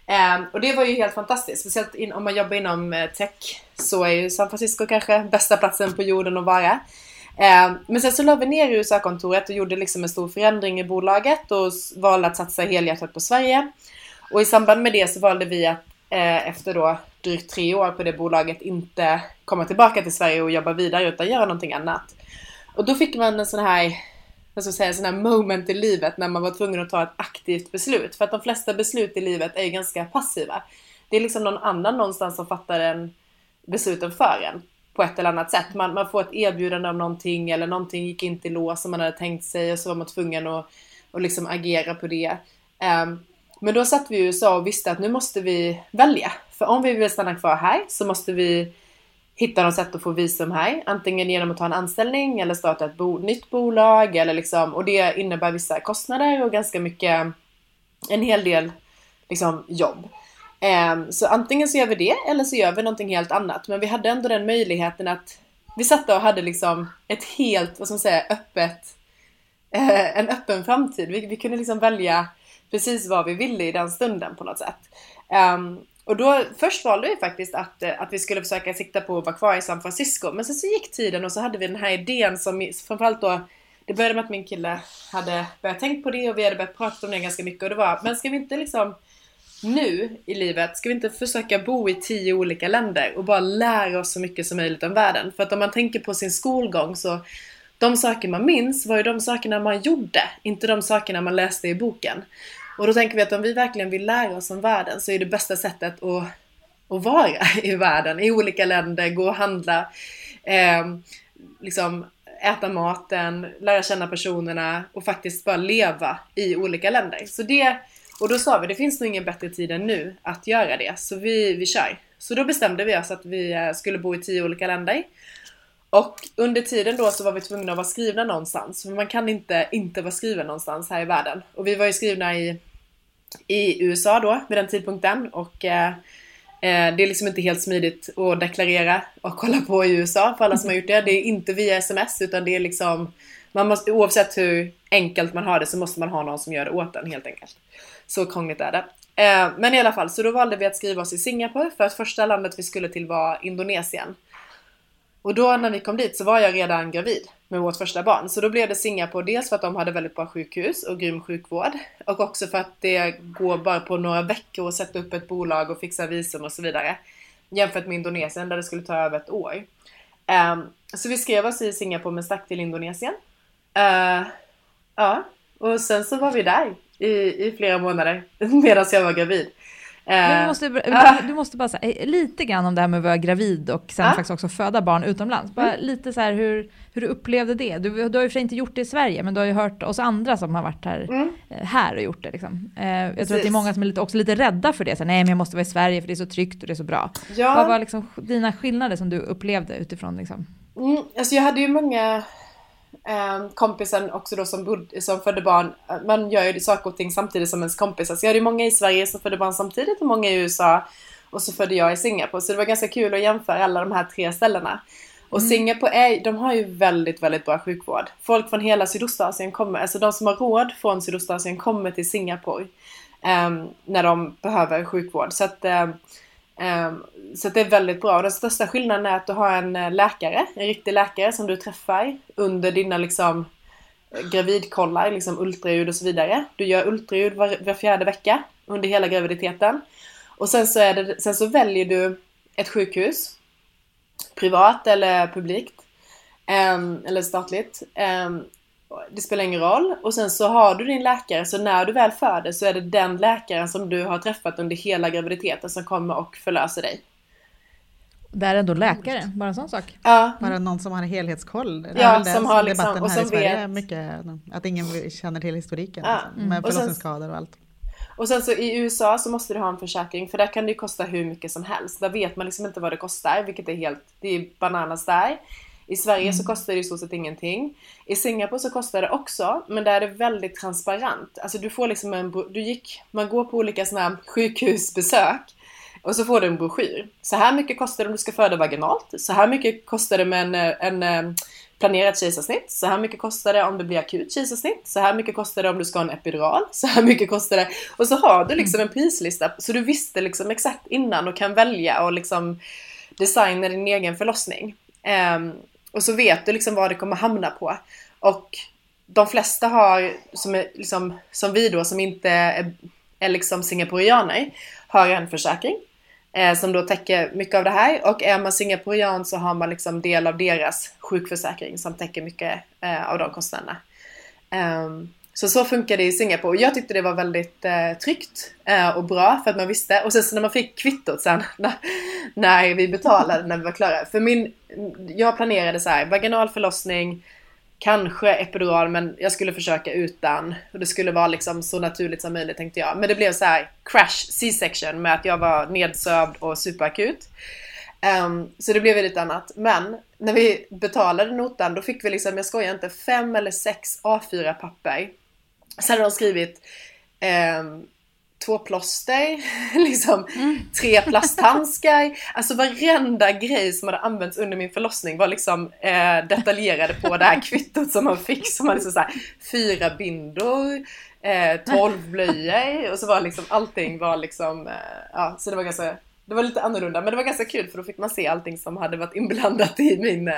Eh, och det var ju helt fantastiskt, speciellt in, om man jobbar inom eh, tech så är ju San Francisco kanske bästa platsen på jorden att vara. Ehm, men sen så la vi ner USA-kontoret och gjorde liksom en stor förändring i bolaget och valde att satsa helhjärtat på Sverige. Och i samband med det så valde vi att eh, efter då drygt tre år på det bolaget inte komma tillbaka till Sverige och jobba vidare utan göra någonting annat. Och då fick man en sån här, vad ska jag säga, sån här moment i livet när man var tvungen att ta ett aktivt beslut. För att de flesta beslut i livet är ju ganska passiva. Det är liksom någon annan någonstans som fattar en besluten för en på ett eller annat sätt. Man, man får ett erbjudande om någonting eller någonting gick inte i lås som man hade tänkt sig och så var man tvungen att, att liksom agera på det. Um, men då satt vi i USA och visste att nu måste vi välja. För om vi vill stanna kvar här så måste vi hitta något sätt att få visum här. Antingen genom att ta en anställning eller starta ett bo nytt bolag eller liksom, och det innebär vissa kostnader och ganska mycket, en hel del liksom jobb. Um, så antingen så gör vi det eller så gör vi någonting helt annat. Men vi hade ändå den möjligheten att vi satt och hade liksom ett helt, vad ska man säga, öppet, uh, en öppen framtid. Vi, vi kunde liksom välja precis vad vi ville i den stunden på något sätt. Um, och då, först valde vi faktiskt att, eh, att vi skulle försöka sikta på att vara kvar i San Francisco. Men sen så gick tiden och så hade vi den här idén som framförallt då det började med att min kille hade börjat tänka på det och vi hade börjat prata om det ganska mycket och det var, men ska vi inte liksom nu i livet, ska vi inte försöka bo i tio olika länder och bara lära oss så mycket som möjligt om världen? För att om man tänker på sin skolgång så de saker man minns var ju de sakerna man gjorde, inte de sakerna man läste i boken. Och då tänker vi att om vi verkligen vill lära oss om världen så är det bästa sättet att, att vara i världen, i olika länder, gå och handla, eh, liksom äta maten, lära känna personerna och faktiskt bara leva i olika länder. Så det, och då sa vi, det finns nog ingen bättre tid än nu att göra det, så vi, vi kör. Så då bestämde vi oss att vi eh, skulle bo i tio olika länder. Och under tiden då så var vi tvungna att vara skrivna någonstans, för man kan inte inte vara skriven någonstans här i världen. Och vi var ju skrivna i, i USA då, vid den tidpunkten, och eh, eh, det är liksom inte helt smidigt att deklarera och kolla på i USA för alla som har gjort det. Det är inte via sms utan det är liksom man måste, oavsett hur enkelt man har det så måste man ha någon som gör det åt en helt enkelt. Så krångligt är det. Eh, men i alla fall, så då valde vi att skriva oss i Singapore för att första landet vi skulle till var Indonesien. Och då när vi kom dit så var jag redan gravid med vårt första barn. Så då blev det Singapore dels för att de hade väldigt bra sjukhus och grym sjukvård. Och också för att det går bara på några veckor att sätta upp ett bolag och fixa visum och så vidare. Jämfört med Indonesien där det skulle ta över ett år. Um, så vi skrev oss i Singapore men stack till Indonesien. Uh, ja, och sen så var vi där i, i flera månader <laughs> medan jag var gravid. Men du, eh, måste, <laughs> du måste bara säga lite grann om det här med att vara gravid och sen uh, faktiskt också föda barn utomlands. Bara mm. lite så här hur, hur du upplevde det. Du, du har ju för sig inte gjort det i Sverige, men du har ju hört oss andra som har varit här, mm. Eh, här och gjort det. Liksom. Eh, jag Precis. tror att det är många som är lite, också lite rädda för det. Så, Nej, men jag måste vara i Sverige för det är så tryggt och det är så bra. Ja. Vad var liksom dina skillnader som du upplevde utifrån? Liksom? Mm, alltså jag hade ju många eh, kompisen också då som, bod, som födde barn. Man gör ju saker och ting samtidigt som ens kompisar. Så jag hade många i Sverige som födde barn samtidigt och många i USA. Och så födde jag i Singapore. Så det var ganska kul att jämföra alla de här tre ställena. Och mm. Singapore är, de har ju väldigt, väldigt bra sjukvård. Folk från hela Sydostasien kommer, alltså de som har råd från Sydostasien kommer till Singapore. Um, när de behöver sjukvård. Så att, um, um, Ehm, så det är väldigt bra. Och den största skillnaden är att du har en eh, läkare, en riktig läkare som du träffar under dina liksom eh, gravidkollar, liksom ultraljud och så vidare. Du gör ultraljud var, var fjärde vecka under hela graviditeten. Och sen så, är det, sen så väljer du ett sjukhus privat eller publikt. Ehm, eller statligt. Ehm, det spelar ingen roll. Och sen så har du din läkare, så när du väl föder så är det den läkaren som du har träffat under hela graviditeten som kommer och förlöser dig. Det är ändå läkare, bara en sån sak. Ja. Bara någon som har helhetskoll. Det ja, som har liksom, och som vet. Mycket, att ingen känner till historiken. Ja. Liksom, med förlossningsskador och allt. Och sen så i USA så måste du ha en försäkring för där kan det ju kosta hur mycket som helst. Där vet man liksom inte vad det kostar, vilket är helt, det är bananas där. I Sverige mm. så kostar det i stort sett ingenting. I Singapore så kostar det också, men där är det väldigt transparent. Alltså du får liksom en, du gick, man går på olika sådana här sjukhusbesök och så får du en broschyr. Så här mycket kostar det om du ska föda vaginalt. Så här mycket kostar det med en, en planerat kejsarsnitt. Så här mycket kostar det om det blir akut kejsarsnitt. Så här mycket kostar det om du ska ha en epidural. Så här mycket kostar det. Och så har du liksom en prislista. Så du visste liksom exakt innan och kan välja och liksom designa din egen förlossning. Um, och så vet du liksom vad det kommer hamna på. Och de flesta har, som, är, liksom, som vi då, som inte är, är liksom singaporianer, har en försäkring eh, som då täcker mycket av det här. Och är man singaporian så har man liksom del av deras sjukförsäkring som täcker mycket eh, av de kostnaderna. Um, så så funkar det i Singapore. Jag tyckte det var väldigt eh, tryggt eh, och bra för att man visste. Och sen så när man fick kvittot sen <laughs> när, när vi betalade när vi var klara. För min, jag planerade så här, vaginal förlossning, Kanske epidural men jag skulle försöka utan. Och det skulle vara liksom så naturligt som möjligt tänkte jag. Men det blev så här crash C-section med att jag var nedsövd och superakut. Um, så det blev ju lite annat. Men när vi betalade notan då fick vi liksom, jag skojar inte, fem eller sex A4 papper. Sen hade de skrivit um, två plåster, <laughs> liksom mm. tre plasthandskar. Alltså varenda grej som hade använts under min förlossning var liksom eh, detaljerade på det här <laughs> kvittot som man fick. Som var liksom så här, fyra bindor, eh, tolv blöjor och så var liksom allting var liksom, eh, ja så det var ganska det var lite annorlunda men det var ganska kul för då fick man se allting som hade varit inblandat i min... Eh,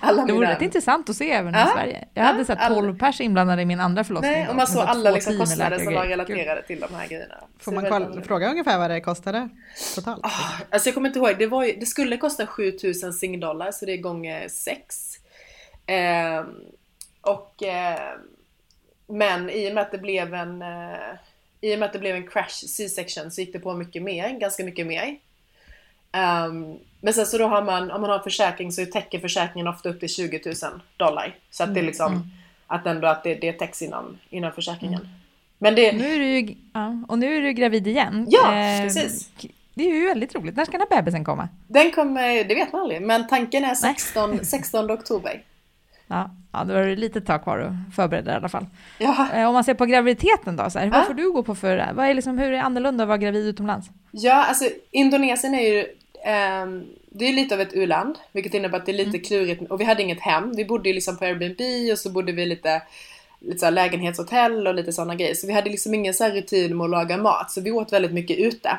alla det vore rätt intressant att se även ja, i Sverige. Jag ja, hade sett 12 pers inblandade i min andra förlossning. Nej, och man såg alla liksom kostnader som var relaterade till de här grejerna. Får man kolla, fråga ungefär vad det kostade totalt? Oh, alltså jag kommer inte ihåg, det, var, det skulle kosta 7000 singdollar så det är gånger 6. Eh, och eh, men i och med att det blev en eh, i och med att det blev en crash C-section så gick det på mycket mer, ganska mycket mer. Um, Men sen så då har man, om man har försäkring så täcker försäkringen ofta upp till 20 000 dollar. Så att det är liksom, att ändå att det, det täcks inom, inom försäkringen. Men det... Nu är du ju, ja, och nu är du gravid igen. Ja, eh, precis. Det är ju väldigt roligt. När ska den här bebisen komma? Den kommer, det vet man aldrig, men tanken är 16, 16 oktober. Ja, ja, då är det lite tag kvar att förbereda i alla fall. Ja. Eh, om man ser på graviditeten då, så här, vad får du gå på för, vad är liksom, hur är det annorlunda att vara gravid utomlands? Ja, alltså Indonesien är ju, eh, det är lite av ett u-land, vilket innebär att det är lite mm. klurigt, och vi hade inget hem, vi bodde ju liksom på Airbnb och så bodde vi lite lite så lägenhetshotell och lite sådana grejer. Så vi hade liksom ingen så rutin med att laga mat, så vi åt väldigt mycket ute.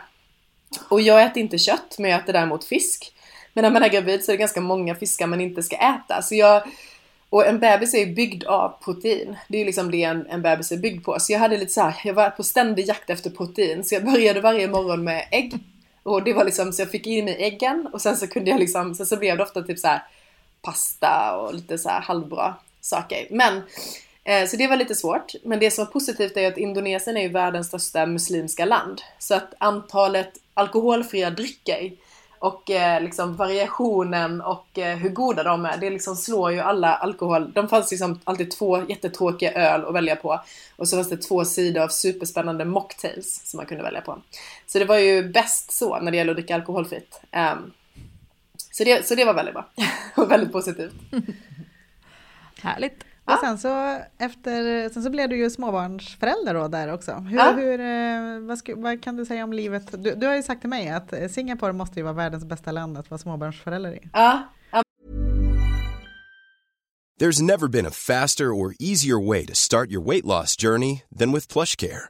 Och jag äter inte kött, men jag äter däremot fisk. Men när man är gravid så är det ganska många fiskar man inte ska äta. Så jag, och en bebis är ju byggd av protein. Det är ju liksom det en, en bebis är byggd på. Så jag hade lite så här, jag var på ständig jakt efter protein. Så jag började varje morgon med ägg. Och det var liksom, så jag fick i mig äggen och sen så kunde jag liksom, sen så blev det ofta typ så här pasta och lite så här halvbra saker. Men Eh, så det var lite svårt. Men det som var positivt är att Indonesien är ju världens största muslimska land. Så att antalet alkoholfria drycker och eh, liksom variationen och eh, hur goda de är, det liksom slår ju alla alkohol. De fanns liksom alltid två jättetråkiga öl att välja på. Och så fanns det två sidor av superspännande mocktails som man kunde välja på. Så det var ju bäst så när det gäller att dricka alkoholfritt. Um, så, det, så det var väldigt bra <laughs> och väldigt positivt. <laughs> Härligt. Och sen så, efter, sen så blev du ju småbarnsförälder då där också. Hur, ja. hur, eh, vad, ska, vad, kan du säga om livet? Du, du, har ju sagt till mig att Singapore måste ju vara världens bästa land att vara småbarnsförälder i. Ja. ja. There's never been a faster or easier way to start your weight loss journey than with plush care.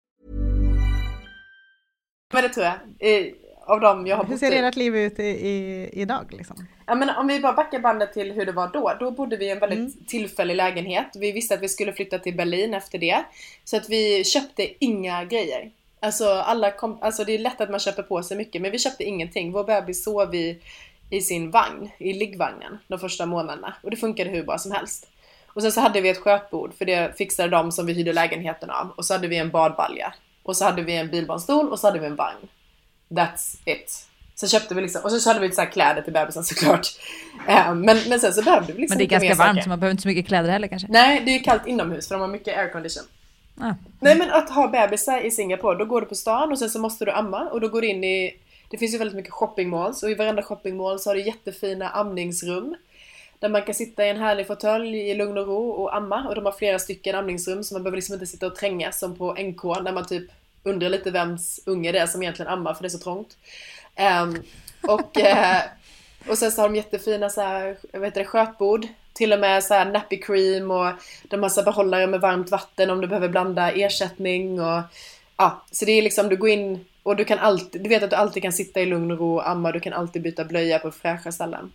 Men det tror jag. av dem jag har Hur ser ert liv ut i, i, idag? Liksom? Ja, men om vi bara backar bandet till hur det var då. Då bodde vi i en väldigt mm. tillfällig lägenhet. Vi visste att vi skulle flytta till Berlin efter det. Så att vi köpte inga grejer. Alltså, alla kom, alltså det är lätt att man köper på sig mycket men vi köpte ingenting. Vår bebis sov i, i sin vagn, i liggvagnen de första månaderna. Och det funkade hur bra som helst. Och sen så hade vi ett skötbord för det fixade de som vi hyrde lägenheten av. Och så hade vi en badbalja och så hade vi en bilbarnstol och så hade vi en vagn. That's it. Så köpte vi liksom, och så hade vi lite så kläder till bebisen <laughs> såklart. Uh, men, men sen så behövde vi liksom Men det är ganska varmt saker. så man behöver inte så mycket kläder heller kanske? Nej, det är kallt inomhus för de har mycket aircondition. Ah. Nej men att ha bebisar i Singapore, då går du på stan och sen så måste du amma och då går du in i Det finns ju väldigt mycket shoppingmalls och i varenda shoppingmall så har du jättefina amningsrum. Där man kan sitta i en härlig fåtölj i lugn och ro och amma. Och de har flera stycken amningsrum så man behöver liksom inte sitta och trängas som på NK när man typ undrar lite vems unge det är som egentligen ammar för det är så trångt. Um, och, uh, och sen så har de jättefina så här, vad heter det, skötbord. Till och med så här nappy cream och de har så behållare med varmt vatten om du behöver blanda ersättning och ja, så det är liksom du går in och du kan alltid, du vet att du alltid kan sitta i lugn och ro och amma, du kan alltid byta blöja på fräscha ställen. Um,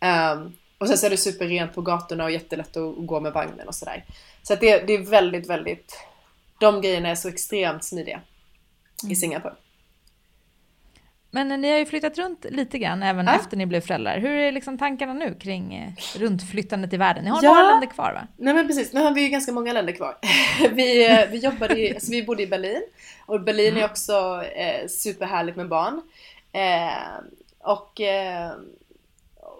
ehm, och sen så är det superrent på gatorna och jättelätt att gå med vagnen och sådär. Så att det, det är väldigt, väldigt... De grejerna är så extremt smidiga i mm. Singapore. Men ni har ju flyttat runt lite grann även Ja. efter ni blev föräldrar. Hur är liksom tankarna nu kring eh, runtflyttandet i världen? Ni har Ja. några länder kvar va? Nej men precis, nu har vi ju ganska många länder kvar. <laughs> vi, eh, vi jobbade i, alltså vi bodde i Berlin och Berlin är också eh, superhärligt med barn. Eh, och, eh,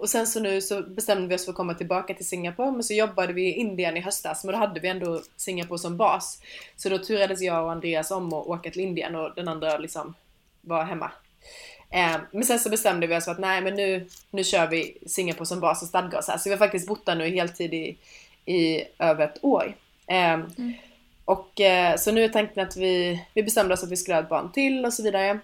och sen så nu så bestämde vi oss för att komma tillbaka till Singapore men så jobbade vi i Indien i höstas men då hade vi ändå Singapore som bas. Så då turades jag och Andreas om att åka till Indien och den andra liksom var hemma. Eh, men sen så bestämde vi oss för att nej men nu, nu kör vi Singapore som bas och stadgar oss här. Så vi har faktiskt bott där nu heltid i, i över ett år. Eh, Och eh, så nu är tanken att vi, vi bestämde oss att vi skulle ha ett barn till och så vidare.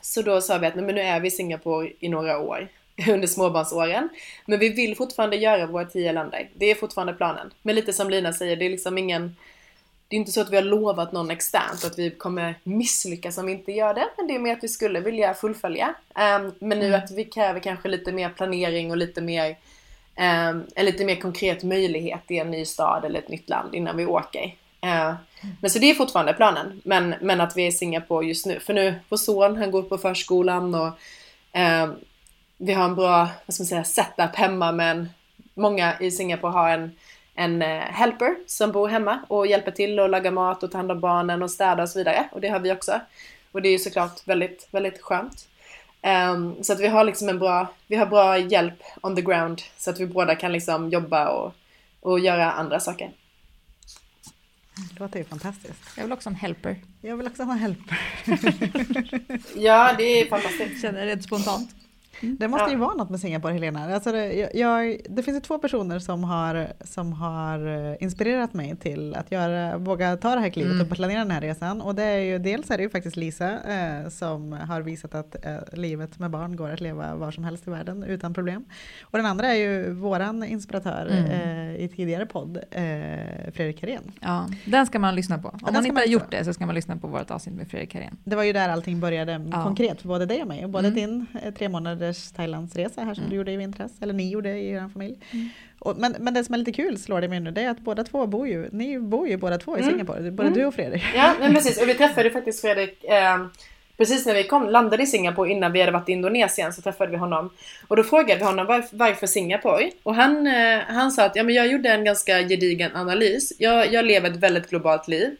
Så då sa vi att nej, men nu är vi i Singapore i några år <laughs> under småbarnsåren. Men vi vill fortfarande göra våra tio länder. Det är fortfarande planen. Men lite som Lina säger, det är liksom ingen det är inte så att vi har lovat någon externt att vi kommer misslyckas om vi inte gör det. Men det är mer att vi skulle vilja fullfölja. Ehm, men nu att vi kräver kanske lite mer planering och lite mer ehm, en lite mer konkret möjlighet i en ny stad eller ett nytt land innan vi åker. Eh, men så det är fortfarande planen. Men, men att vi är i Singapore just nu. För nu, vår son han går på förskolan och ehm, vi har en bra vad ska man säga, setup hemma men många i Singapore har en, en eh, helper som bor hemma och hjälper till och lagar mat och tar hand om barnen och städar och så vidare. Och det har vi också. Och det är ju såklart väldigt, väldigt skönt. Ehm, så att vi har liksom en bra, vi har bra hjälp on the ground så att vi båda kan liksom jobba och, och göra andra saker. Det låter ju fantastiskt. Jag vill också ha en helper. Jag vill också ha help. <laughs> Ja, det är fantastiskt. Känner det spontant. Det måste Ja. ju vara något med Singapore, Helena. Alltså det, jag, det finns ju två personer som har, som har eh, inspirerat mig till att göra, våga ta det här klivet Mm. och planera den här resan. Och det är ju, dels är det ju faktiskt Lisa eh, som har visat att eh, livet med barn går att leva var som helst i världen utan problem. Och den andra är ju våran inspiratör Mm. eh, i tidigare podd, eh, Fredrik Karén. Ja, den ska man lyssna på. Om man inte har gjort det så ska man lyssna på vårt avsnitt med Fredrik Karén. Det var ju där allting började Ja. konkret för både dig och mig. Både Mm. din eh, tre månaders Thailandsresa här som Mm. du gjorde i vintras, eller ni gjorde i er familj. Och, men, men det som är lite kul slår det mig nu, det är att båda två bor ju, ni bor ju båda två i Mm. Singapore, både Mm. du och Fredrik. Ja, men precis. Och vi träffade faktiskt Fredrik eh, precis när vi kom, landade i Singapore innan vi hade varit i Indonesien så träffade vi honom. Och då frågade vi honom var, varför Singapore? Och han, eh, han sa att ja, men jag gjorde en ganska gedigen analys. Jag, jag lever ett väldigt globalt liv.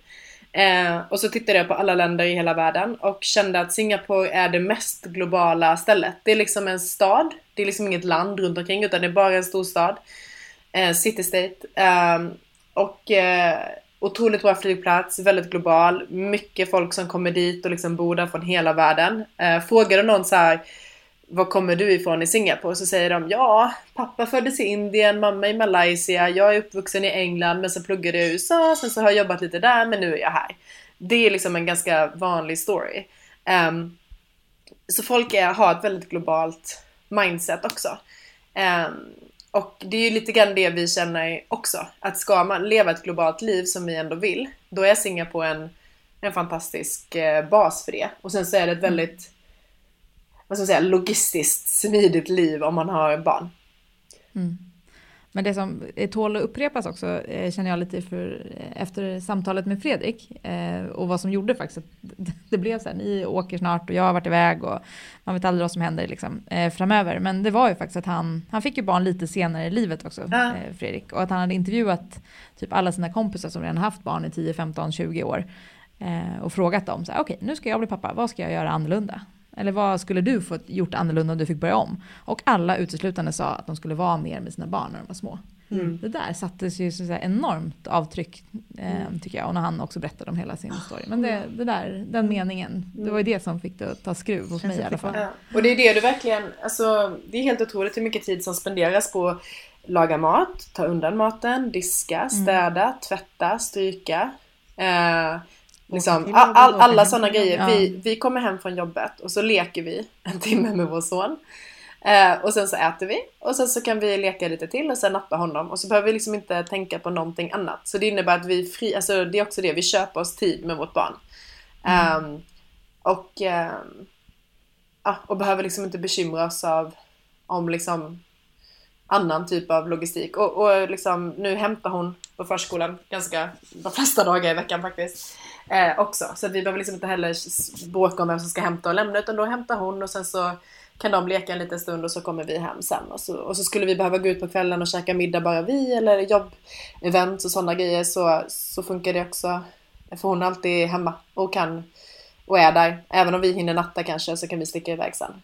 Eh, och så tittade jag på alla länder i hela världen och kände att Singapore är det mest globala stället. Det är liksom en stad, det är liksom inget land runt omkring utan det är bara en stor stad. Eh, city state. Eh, och eh, otroligt bra flygplats, väldigt global. Mycket folk som kommer dit och liksom bor där från hela världen. Eh, frågade någon så här var kommer du ifrån i Singapore? Så säger de ja, pappa föddes i Indien, mamma i Malaysia, jag är uppvuxen i England men så pluggade jag i USA, sen så har jag jobbat lite där men nu är jag här. Det är liksom en ganska vanlig story. Um, så folk är, har ett väldigt globalt mindset också. Um, och det är ju lite grann det vi känner också. Att ska man leva ett globalt liv som vi ändå vill, då är Singapore en, en fantastisk eh, bas för det. Och sen så är det ett väldigt vad ska man säga, logistiskt smidigt liv om man har barn. Men det som är tål att upprepas också eh, känner jag lite för, eh, efter samtalet med Fredrik eh, och vad som gjorde faktiskt att <laughs> det- blev så här, ni åker snart och jag har varit iväg och man vet aldrig vad som händer liksom, framöver. Men det var ju faktiskt att han, han fick ju barn lite senare i livet också, Ja. Fredrik. Och att han hade intervjuat typ alla sina kompisar som redan haft barn i 10, 15, 20 år. Och frågat dem, så här, okej nu ska jag bli pappa, vad ska jag göra annorlunda? Eller vad skulle du få gjort annorlunda om du fick börja om? Och alla uteslutande sa att de skulle vara mer med sina barn när de var små. Mm. Det där sattes ju så att säga enormt avtryck eh, tycker jag. Och när han också berättade om hela sin story. Men det, det där, den meningen, det var ju det som fick det att ta skruv hos mig i alla fall. Ja. Och det är det du verkligen, alltså det är helt otroligt hur mycket tid som spenderas på laga mat, ta undan maten, diska, städa, tvätta, stryka. Eh, liksom, all, alla sådana grejer. jobbet. Vi, vi kommer hem från jobbet och så leker vi en timme med vår son. Eh, och sen så äter vi och sen så kan vi leka lite till och sen nappa honom och så behöver vi liksom inte tänka på någonting annat. Så det innebär att vi fri, alltså det är också det, vi köper oss tid med vårt barn. Ehm, och, ehm, ja, och behöver liksom inte bekymra oss av om liksom annan typ av logistik. Och, och liksom, nu hämtar hon på förskolan ganska de flesta dagar i veckan faktiskt. Eh, också. Så att vi behöver liksom inte heller bråka om vem som ska hämta och lämna utan då hämtar hon och sen så kan de leka en liten stund och så kommer vi hem sen. Och så, och så skulle vi behöva gå ut på kvällen och käka middag bara vi eller jobbevent och sådana grejer så, så funkar det också. För hon är alltid hemma och kan och är där. Även om vi hinner natta kanske så kan vi sticka iväg sen.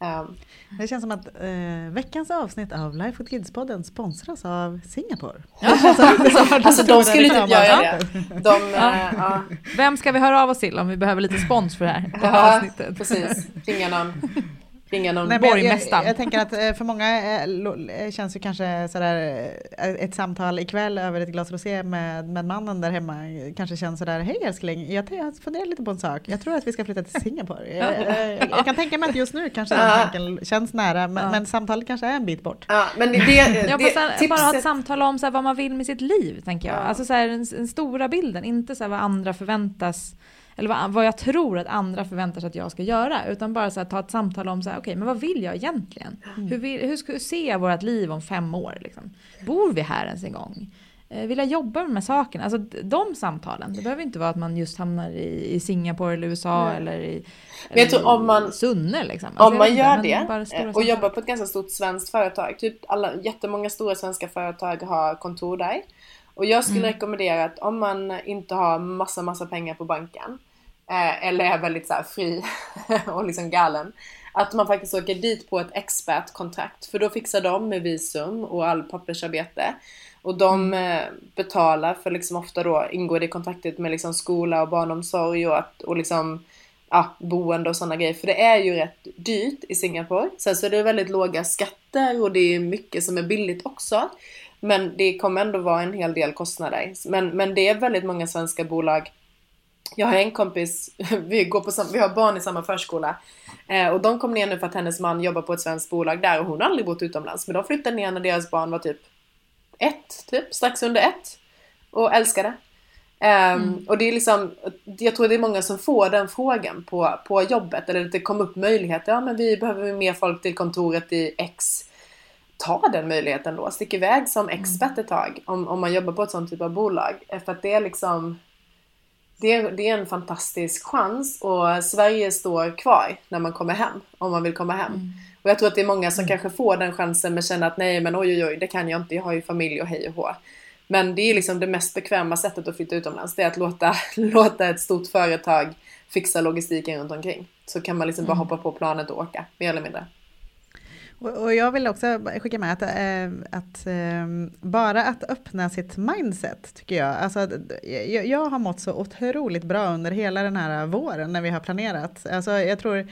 Um, det känns som att eh, veckans avsnitt av Life with Kids-podden sponsras av Singapore. <laughs> alltså, alltså de skulle typ göra det. De, ja. Äh, ja. Vem ska vi höra av oss till om vi behöver lite spons för det här, här avsnittet? Precis, ringa någon ringa någon Nej, borgmästare. Jag, jag, tänker att eh, för många eh, känns ju kanske sådär eh, ett samtal ikväll över ett glas rosé med, med mannen där hemma kanske känns sådär, hej älskling, jag funderar lite på en sak, jag tror att vi ska flytta till Singapore. <laughs> Jag, jag, jag kan tänka mig att just nu kanske den tanken känns nära, men, men, samtalet kanske är en bit bort. Ja, men det, det, det, bara ha ett samtal om så vad man vill med sitt liv, tänker jag. Alltså så den, den, stora bilden, inte så vad andra förväntas eller vad, vad jag tror att andra förväntar sig att jag ska göra. Utan bara så här, ta ett samtal om, okej okay, men vad vill jag egentligen? Mm. Hur, vill, hur, ska, ser jag vårt liv om fem år? Liksom? Bor vi här ens en gång? Eh, vill jag jobba med de här sakerna? Alltså de samtalen. Det behöver inte vara att man just hamnar i, i Singapore eller USA Nej. eller i men jag tror om man, Sunne liksom. Alltså om man gör inte, det och jobbar på ett ganska stort svenskt företag. Typ alla, jättemånga stora svenska företag har kontor där. Och jag skulle mm. rekommendera att om man inte har massa, massa pengar på banken eh, eller är väldigt så här, fri <laughs> och liksom galen. Att man faktiskt åker dit på ett expertkontrakt för då fixar de med visum och all pappersarbete. Och de mm. eh, betalar för liksom ofta då ingår det i kontraktet med liksom skola och barnomsorg och, att, och liksom ja, boende och sådana grejer. För det är ju rätt dyrt i Singapore. Sen så är det väldigt låga skatter och det är mycket som är billigt också. Men det kommer ändå vara en hel del kostnader. Men, men det är väldigt många svenska bolag jag har en kompis, <laughs> vi, går på, vi har barn i samma förskola. Eh, och de kom ner nu för att hennes man jobbar på ett svenskt bolag där och hon har aldrig bott utomlands. Men de flyttade ner när deras barn var typ ett, typ strax under ett. Och älskade. Um, mm. Och det är liksom, jag tror det är många som får den frågan på, på jobbet. Eller det kom upp möjligheter. Ja men vi behöver mer folk till kontoret i X. Ta den möjligheten då. Stick iväg som mm. expert ett tag. Om, om man jobbar på ett sånt typ av bolag. För att det är liksom det är, det är en fantastisk chans och Sverige står kvar när man kommer hem, om man vill komma hem. Mm. Och jag tror att det är många som mm. kanske får den chansen men känner att nej men oj oj oj, det kan jag inte, jag har ju familj och hej och hå. Men det är liksom det mest bekväma sättet att flytta utomlands, det är att låta, <laughs> låta ett stort företag fixa logistiken runt omkring. Så kan man liksom bara mm. hoppa på planet och åka, mer eller mindre. Och, jag vill också skicka med att, äh, att äh, bara att öppna sitt mindset tycker jag. Alltså, jag, jag har mått så otroligt bra under hela den här våren när vi har planerat. Alltså, jag tror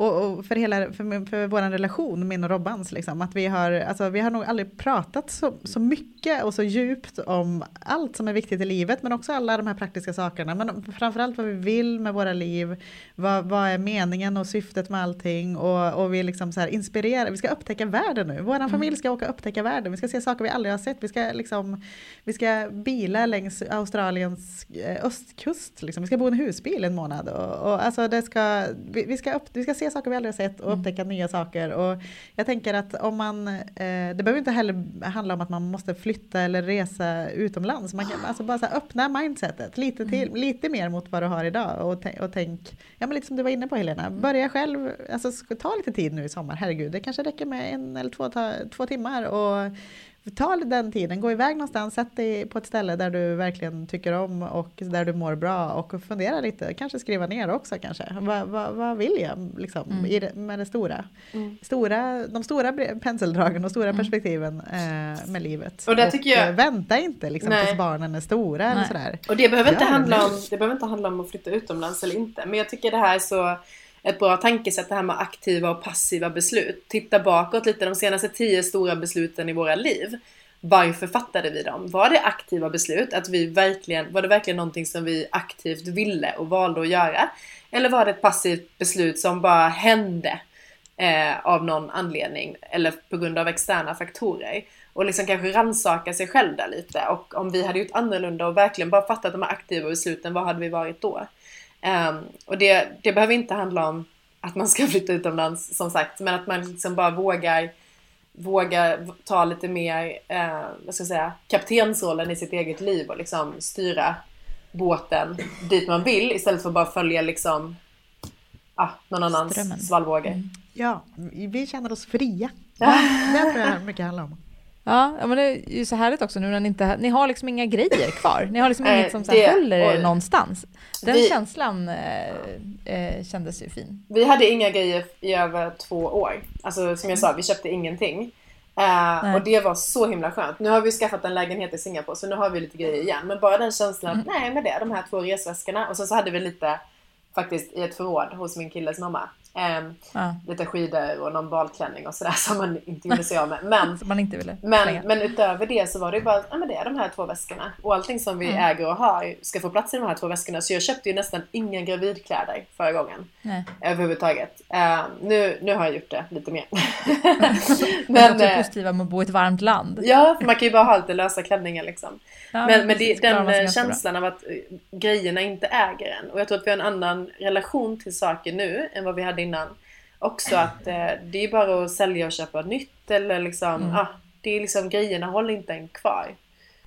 och, och, för, hela, för, för vår relation, min och Robbans, liksom, att vi har, alltså, vi har nog aldrig pratat så, så mycket och så djupt om allt som är viktigt i livet, men också alla de här praktiska sakerna. Men framförallt vad vi vill med våra liv, vad, vad är meningen och syftet med allting och, och vi liksom så här inspirerar, vi ska upptäcka världen nu. Vår mm. familj ska åka och upptäcka världen, vi ska se saker vi aldrig har sett, vi ska, liksom, vi ska bila längs Australiens eh, östkust, liksom. vi ska bo i en husbil en månad. Och, och alltså det ska, vi, vi, ska upp, vi ska se saker vi aldrig har sett och mm. upptäcka nya saker. Och jag tänker att om man, eh, det behöver inte heller handla om att man måste flytta eller resa utomlands. Man kan alltså bara så öppna mindsetet lite, till, mm. lite mer mot vad du har idag och, och tänk, ja men lite som du var inne på Helena, mm. börja själv, alltså ta lite tid nu i sommar, herregud, det kanske räcker med en eller två, två timmar och ta den tiden, gå iväg någonstans, sätt dig på ett ställe där du verkligen tycker om och där du mår bra och fundera lite, kanske skriva ner också kanske. Vad, vad, vad vill jag liksom, mm. det, med det stora? Mm. stora? De stora penseldragen och stora mm. perspektiven eh, med livet. Och, det tycker jag... Vänta inte liksom, tills barnen är stora. Eller sådär. Och det behöver, inte handla om, det behöver inte handla om att flytta utomlands eller inte, men jag tycker det här är så ett bra tankesätt det här med aktiva och passiva beslut. Titta bakåt lite, de senaste tio stora besluten i våra liv. Varför fattade vi dem? Var det aktiva beslut? Att vi verkligen, var det verkligen någonting som vi aktivt ville och valde att göra? Eller var det ett passivt beslut som bara hände eh, av någon anledning eller på grund av externa faktorer? Och liksom kanske rannsaka sig själv där lite. Och om vi hade gjort annorlunda och verkligen bara fattat de här aktiva besluten, vad hade vi varit då? Um, och det, det behöver inte handla om att man ska <laughs> flytta utomlands som sagt, men att man liksom bara vågar vågar ta lite mer, eh, vad ska jag säga, kaptensrollen i sitt eget liv och liksom styra, båten dit man vill istället för att bara följa liksom ah, någon annans Strömmen. svallvågor. Mm. Ja, vi känner oss fria. Ja, <laughs> det tror jag mycket handlar om. Ja, men det är ju så härligt också nu när ni inte ni har liksom inga grejer kvar. Ni har liksom <laughs> Nej, inget som så här håller er någonstans. Den Vi- känslan eh, eh, kändes ju fin. Vi hade inga grejer i över två år. Alltså som jag sa, vi köpte ingenting. Nej. och det var så himla skönt. Nu har vi skaffat en lägenhet i Singapore så nu har vi lite grejer igen. Men bara den känslan att nej men det är de här två resväskorna. Och sen så hade vi lite faktiskt i ett förråd hos min killes mamma. Ehm, Ja, lite skidor och någon balklänning och sådär <laughs> som man inte gjorde sig av med. Men <laughs> man inte ville men, men utöver det så var det ju bara, ja men det är de här två väskorna. Och allting som vi äger och har ska få plats i de här två väskorna. Så jag köpte ju nästan inga gravidkläder förra gången. Nej. Överhuvudtaget. Eh, nu, nu har jag gjort det lite mer. <laughs> Men det eh, positiva med att bo i ett varmt land. ja, för man kan ju bara ha lite lösa klänningar liksom. Ja, men men det, den eh, känslan av att eh, grejerna inte äger en. Och jag tror att vi har en annan relation till saker nu än vad vi hade innan. Också att eh, det är bara att sälja och köpa nytt eller liksom, Mm. ah, det är liksom grejerna håller inte en kvar.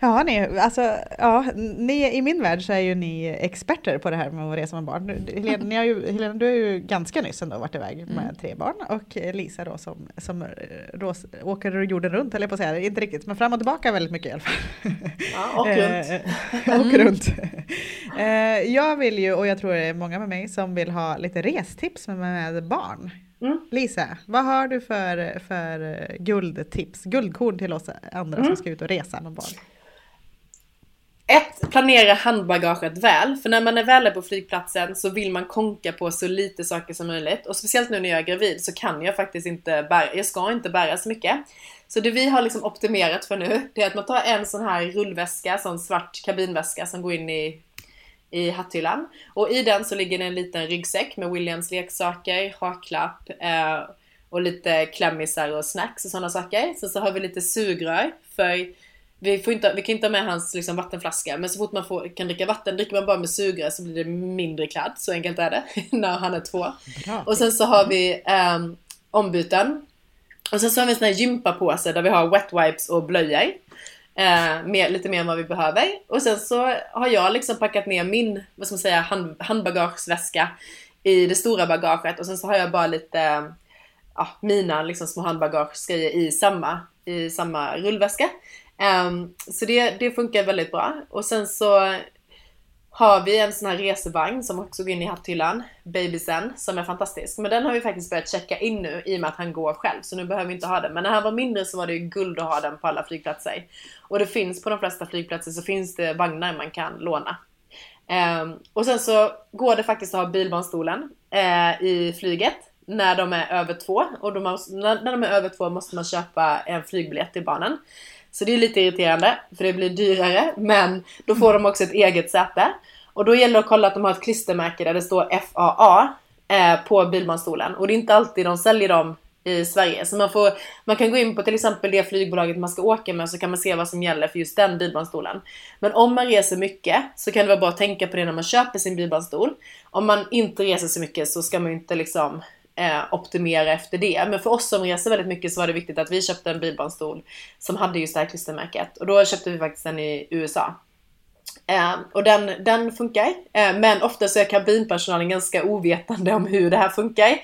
Ja, ni, alltså, ja, ni, i min värld så är ju ni experter på det här med att resa med barn. Helena, ni har ju, Helena du har ju ganska nyss ändå varit iväg med tre barn och Lisa då som, som rås, åker jorden runt, eller på att säga, inte riktigt, men fram och tillbaka väldigt mycket i alla fall. Ja, och runt. Eh, <laughs> och runt. Eh, jag vill ju, och jag tror det är många med mig, som vill ha lite restips med, med barn. Mm. Lisa, vad har du för, för guldtips, guldkorn till oss andra Mm. som ska ut och resa med barn? Ett, planera handbagaget väl. För när man är väl är på flygplatsen så vill man konka på så lite saker som möjligt. Och speciellt nu när jag är gravid så kan jag faktiskt inte bära, jag ska inte bära så mycket. Så det vi har liksom optimerat för nu, det är att man tar en sån här rullväska, sån svart kabinväska som går in i i hatthyllan. Och i den så ligger det en liten ryggsäck med Williams leksaker, haklapp eh, och lite klämmisar och snacks och sådana saker. Sen så har vi lite sugrör för vi, får inte, vi kan inte ha med hans liksom, vattenflaska men så fort man får, kan dricka vatten, dricker man bara med sugrör så blir det mindre kladd. Så enkelt är det <laughs> när han är två. Bra. Och sen så har vi ehm, ombyten. Och sen så har vi en sån här gympapåse där vi har wet wipes och blöjor. Eh, mer, lite mer än vad vi behöver. Och sen så har jag liksom packat ner min, vad ska man säga, hand, handbagageväska i det stora bagaget. Och sen så har jag bara lite, ja, mina liksom små handbagagegrejer i samma, i samma rullväska. Um, så det, det funkar väldigt bra. Och sen så har vi en sån här resevagn som också går in i hatthyllan, Babysen, som är fantastisk. Men den har vi faktiskt börjat checka in nu i och med att han går själv, så nu behöver vi inte ha den. Men när han var mindre så var det ju guld att ha den på alla flygplatser. Och det finns på de flesta flygplatser så finns det vagnar man kan låna. Um, och sen så går det faktiskt att ha bilbarnstolen uh, i flyget när de är över två. Och de har, när, när de är över två måste man köpa en flygbiljett till barnen. Så det är lite irriterande för det blir dyrare men då får de också ett eget säte. Och då gäller det att kolla att de har ett klistermärke där det står FAA eh, på bilbarnstolen. Och det är inte alltid de säljer dem i Sverige. Så man, får, man kan gå in på till exempel det flygbolaget man ska åka med så kan man se vad som gäller för just den bilbarnstolen. Men om man reser mycket så kan det vara bra att tänka på det när man köper sin bilbarnstol. Om man inte reser så mycket så ska man ju inte liksom eh, optimera efter det. Men för oss som reser väldigt mycket så var det viktigt att vi köpte en bilbarnstol som hade just det här klistermärket. Och då köpte vi faktiskt den i USA. Eh, och den, den funkar. Eh, men ofta så är kabinpersonalen ganska ovetande om hur det här funkar.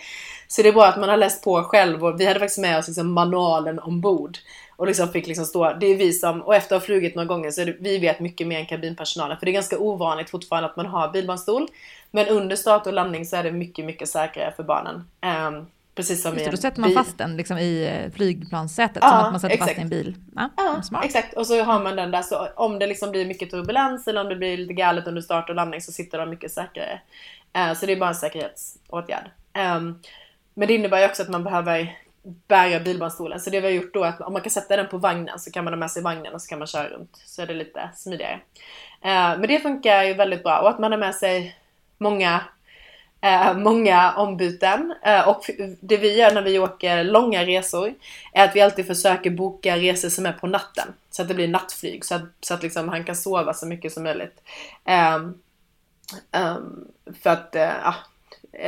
Så det är bra att man har läst på själv och vi hade faktiskt med oss liksom manualen ombord. Och liksom fick liksom stå, det är vi som, och efter att ha flugit några gånger så är det, vi vet mycket mer än kabinpersonalen. För det är ganska ovanligt fortfarande att man har bilbarnstol. Men under start och landning så är det mycket, mycket säkrare för barnen. Eh, precis som Just i en då sätter man bil. fast den liksom i eh, flygplanssätet, Ja, som att man sätter fast exakt. i en bil. Ja, Ja, exakt. Och så har man den där, så om det liksom blir mycket turbulens eller om det blir lite galet under start och landning så sitter de mycket säkrare. Eh, så det är bara en säkerhetsåtgärd. Ehm, men det innebär ju också att man behöver bära bilbarnstolen. Så det vi har gjort då är att om man kan sätta den på vagnen så kan man ha med sig vagnen och så kan man köra runt. Så är det lite smidigare. Eh, men det funkar ju väldigt bra och att man har med sig många eh, många ombyten. Eh, och det vi gör när vi åker långa resor är att vi alltid försöker boka resor som är på natten. Så att det blir nattflyg så att, så att liksom han kan sova så mycket som möjligt. Eh, eh, för att eh, ja,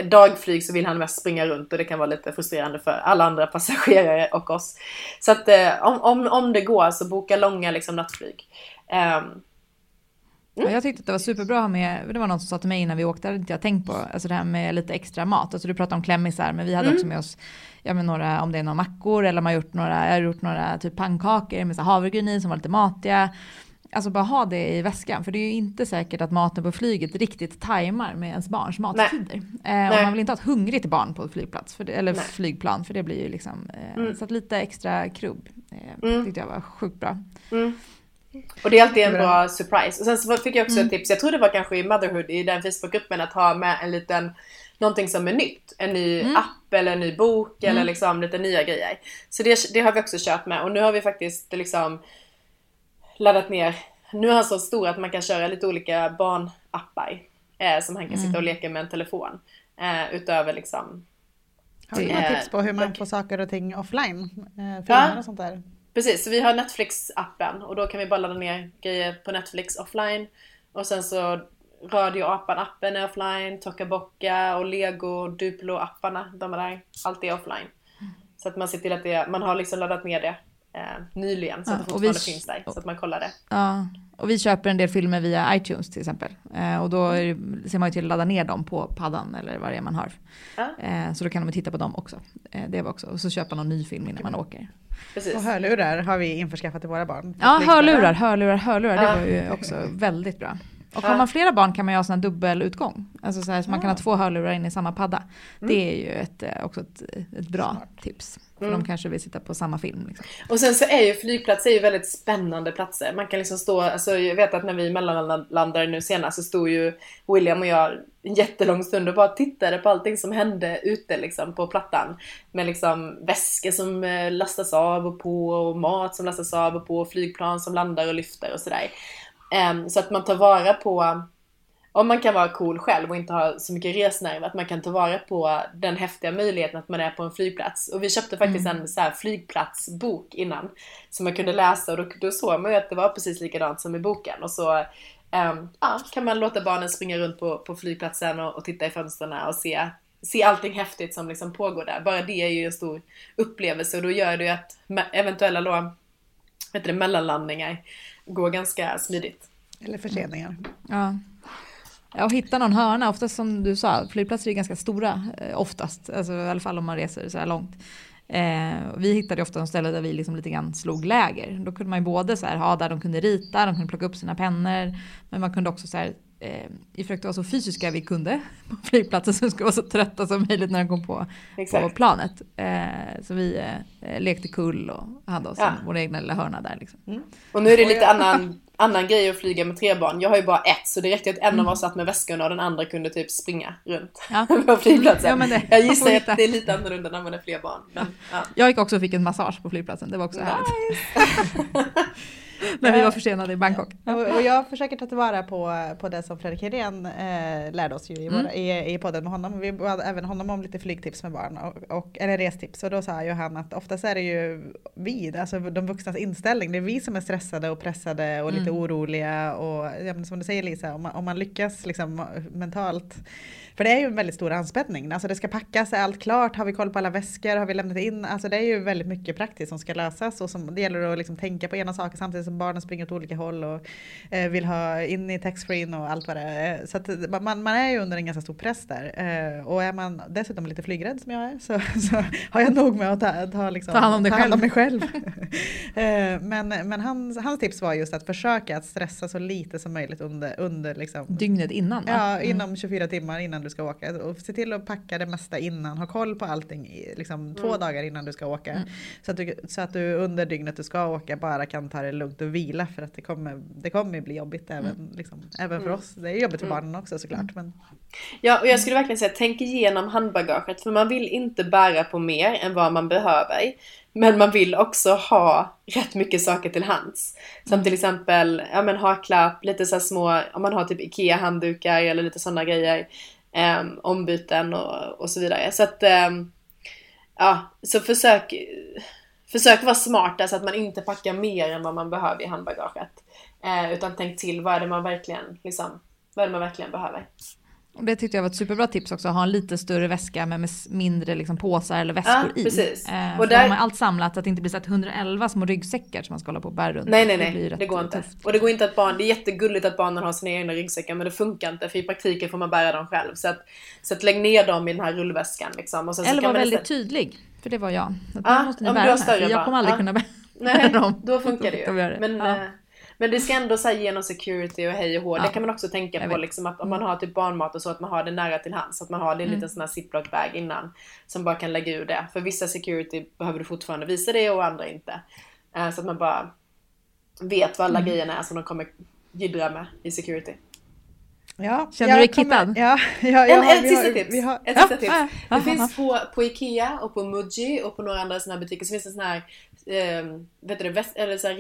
dagflyg så vill han mest springa runt och det kan vara lite frustrerande för alla andra passagerare och oss. Så att eh, om, om, om det går så boka långa liksom, nattflyg. Ehm, Ja, jag tyckte att det var superbra att ha med, det var någon som sa till mig innan vi åkte, det hade inte jag tänkt på, alltså det här med lite extra mat. Alltså du pratade om klämmisar, men vi hade Mm. också med oss, ja men några, om det är några mackor eller man har gjort några, jag har gjort några typ pannkakor med så havregryn i som var lite matiga. Alltså bara ha det i väskan, för det är ju inte säkert att maten på flyget riktigt tajmar med ens barns mattider. Eh, och man vill inte ha ett hungrigt barn på ett flygplats, för det, eller Nej. flygplan, för det blir ju liksom, eh, Mm. så att lite extra krubb eh, Mm. tyckte jag var sjukt bra. Och det är alltid en Bra. surprise. Och sen så fick jag också Mm. ett tips, jag tror det var kanske i Motherhood i den Facebookgruppen att ha med en liten Någonting som är nytt. En ny Mm. app eller en ny bok eller liksom lite nya grejer. Så det, det har vi också kört med och nu har vi faktiskt liksom laddat ner. Nu är han så stor att man kan köra lite olika barnappar. Eh, som han kan sitta och leka med en telefon. Eh, utöver liksom Har du några Eh, tips på hur man får saker och ting offline? Eh, filmer Ja. och sånt där? Precis, så vi har Netflix-appen och då kan vi bara ladda ner grejer på Netflix offline. Och sen så Radio Apan-appen är offline, Tokaboka och Lego, Duplo-apparna, de är där. Allt är offline. Så att man ser till att det, man har liksom laddat ner det eh, nyligen så Ja, att det fortfarande finns där. Så att man kollar det. Ja, och vi köper en del filmer via iTunes till exempel. Eh, och då är det, ser man ju till att ladda ner dem på paddan eller vad det är man har. Ja. Eh, så då kan man titta på dem också. Eh, det var också. Och så köpa någon ny film innan man åker. Precis. Och hörlurar har vi införskaffat till våra barn. Ja, hörlurar, hörlurar, hörlurar. Det var ju också väldigt bra. Och har man flera barn kan man ju ha sån här dubbelutgång. Alltså så, här, så man kan ha två hörlurar in i samma padda. Det är ju ett, eh, också ett, ett bra tips. För de kanske vill sitta på samma film. Liksom. Och sen så är ju flygplatser är ju väldigt spännande platser. Man kan liksom stå, alltså jag vet att när vi mellanlandade nu senast så stod ju William och jag en jättelång stund och bara tittade på allting som hände ute liksom på plattan. Med liksom väskor som eh, lastas av och på och mat som lastas av och på och flygplan som landar och lyfter och sådär. Em, så att man tar vara på om man kan vara cool själv och inte ha så mycket resnerv, att man kan ta vara på den häftiga möjligheten att man är på en flygplats. Och vi köpte faktiskt en så här flygplatsbok innan som man kunde läsa och då, då såg man ju att det var precis likadant som i boken. Och så ehm, ja, kan man låta barnen springa runt på, på flygplatsen och, och titta i fönstren och se, se allting häftigt som liksom pågår där. Bara det är ju en stor upplevelse och då gör det ju att eventuella då, heter det, mellanlandningar går ganska smidigt. Eller förseningar. Ja. Ja, och hitta någon hörna, oftast som du sa, flygplatser är ganska stora eh, oftast, alltså, i alla fall om man reser så här långt. Eh, vi hittade ofta en ställe där vi liksom lite grann slog läger. Då kunde man ju både så här, ha där de kunde rita, de kunde plocka upp sina pennor, men man kunde också så här, eh, vi försökte vara så fysiska vi kunde <laughs> på flygplatsen så vi skulle vara så trötta som möjligt när de kom på, på Exakt. planet. planet. Eh, så vi eh, lekte kull och hade oss Ja. vår egna lilla hörna där. Liksom. Och nu är det lite annan, <laughs> annan grej att flyga med tre barn. Jag har ju bara ett så det räckte att en av oss satt med väskorna och den andra kunde typ springa runt Ja. <laughs> på flygplatsen. Ja, det- jag gissar att det är lite annorlunda när man är fler barn. Men, ja. Jag gick också och fick en massage på flygplatsen, det var också härligt. <laughs> När vi var försenade i Bangkok. Och, och jag försöker ta tillvara på, på det som Fredrik Hedén eh, lärde oss ju i, våra, i, i podden med honom. Vi bad även honom om lite flygtips med barn, och, och, eller restips. Och då sa ju han att oftast är det ju vi, alltså de vuxnas inställning. Det är vi som är stressade och pressade och lite oroliga. Och ja, som du säger Lisa, om man, om man lyckas liksom mentalt för det är ju en väldigt stor anspänning. Alltså det ska packas, är allt klart? Har vi koll på alla väskor? Har vi lämnat in? Alltså det är ju väldigt mycket praktiskt som ska lösas och som, det gäller att liksom tänka på ena saker samtidigt som barnen springer åt olika håll och eh, vill ha in i taxfree och allt vad det är. Så att man, man är ju under en ganska stor press där. Eh, och är man dessutom lite flygrädd som jag är så, <laughs> så har jag nog med att ta, ta, liksom, Ta hand om dig själv. mig själv. <laughs> eh, men men hans, hans tips var just att försöka att stressa så lite som möjligt under, under liksom, Dygnet innan va? Ja, inom 24 timmar innan du ska åka. Och se till att packa det mesta innan. Ha koll på allting i, liksom, två dagar innan du ska åka. Så, att du, så att du under dygnet du ska åka bara kan ta det lugnt och vila. För att det kommer, det kommer bli jobbigt även, liksom, även för oss. Det är jobbigt för barnen också såklart. Men, Ja, och jag skulle verkligen säga tänk igenom handbagaget för man vill inte bära på mer än vad man behöver. Men man vill också ha rätt mycket saker till hands. Som till exempel ja, men haklapp, lite så små, om man har typ IKEA handdukar eller lite sådana grejer. Um, ombyten och, och så vidare. Så att, ehm, ja, så försök, försök vara smarta så att man inte packar mer än vad man behöver i handbagaget. Eh, utan tänk till, vad är det man verkligen, liksom, vad är det man verkligen behöver? Och det tyckte jag var ett superbra tips också, att ha en lite större väska med, med mindre liksom, påsar eller väskor Ja, i. precis. Eh, Och där- har man allt samlat, så att det inte blir så att 111 små ryggsäckar som man ska hålla på och bära runt. Nej nej nej, det, rätt går inte. tufft. Och det går inte att barn, det är jättegulligt att barnen har sina egna ryggsäckar men det funkar inte för i praktiken får man bära dem själv. Så att, så att lägg ner dem i den här rullväskan liksom. Och sen Eller man väldigt istället- tydlig, för det var jag. Att Ja, nu måste ni bära den här, jag kommer aldrig Ja. kunna bära Nej, <laughs> dem. då funkar det ju. det. Men, Ja. Eh, men det ska ändå så här genom security och hej och hå. Ja. Det kan man också tänka Jag på liksom att om man har typ barnmat och så att man har det nära till hands. Att man har det i en Mm. liten sån här ziplock-bag innan. Som bara kan lägga ur det. För vissa security behöver du fortfarande visa det och andra inte. Eh, Så att man bara vet vad alla Mm. grejerna är som de kommer jiddra med i security. Ja, Känner du dig kittad? Ja, ja, En, har, ett sista har, tips! Vi har, ett Ja, sista tips. ja, det finns på, på Ikea och på Muji och på några andra såna här butiker så finns det såna här, eh, vet du det, väst, eller så här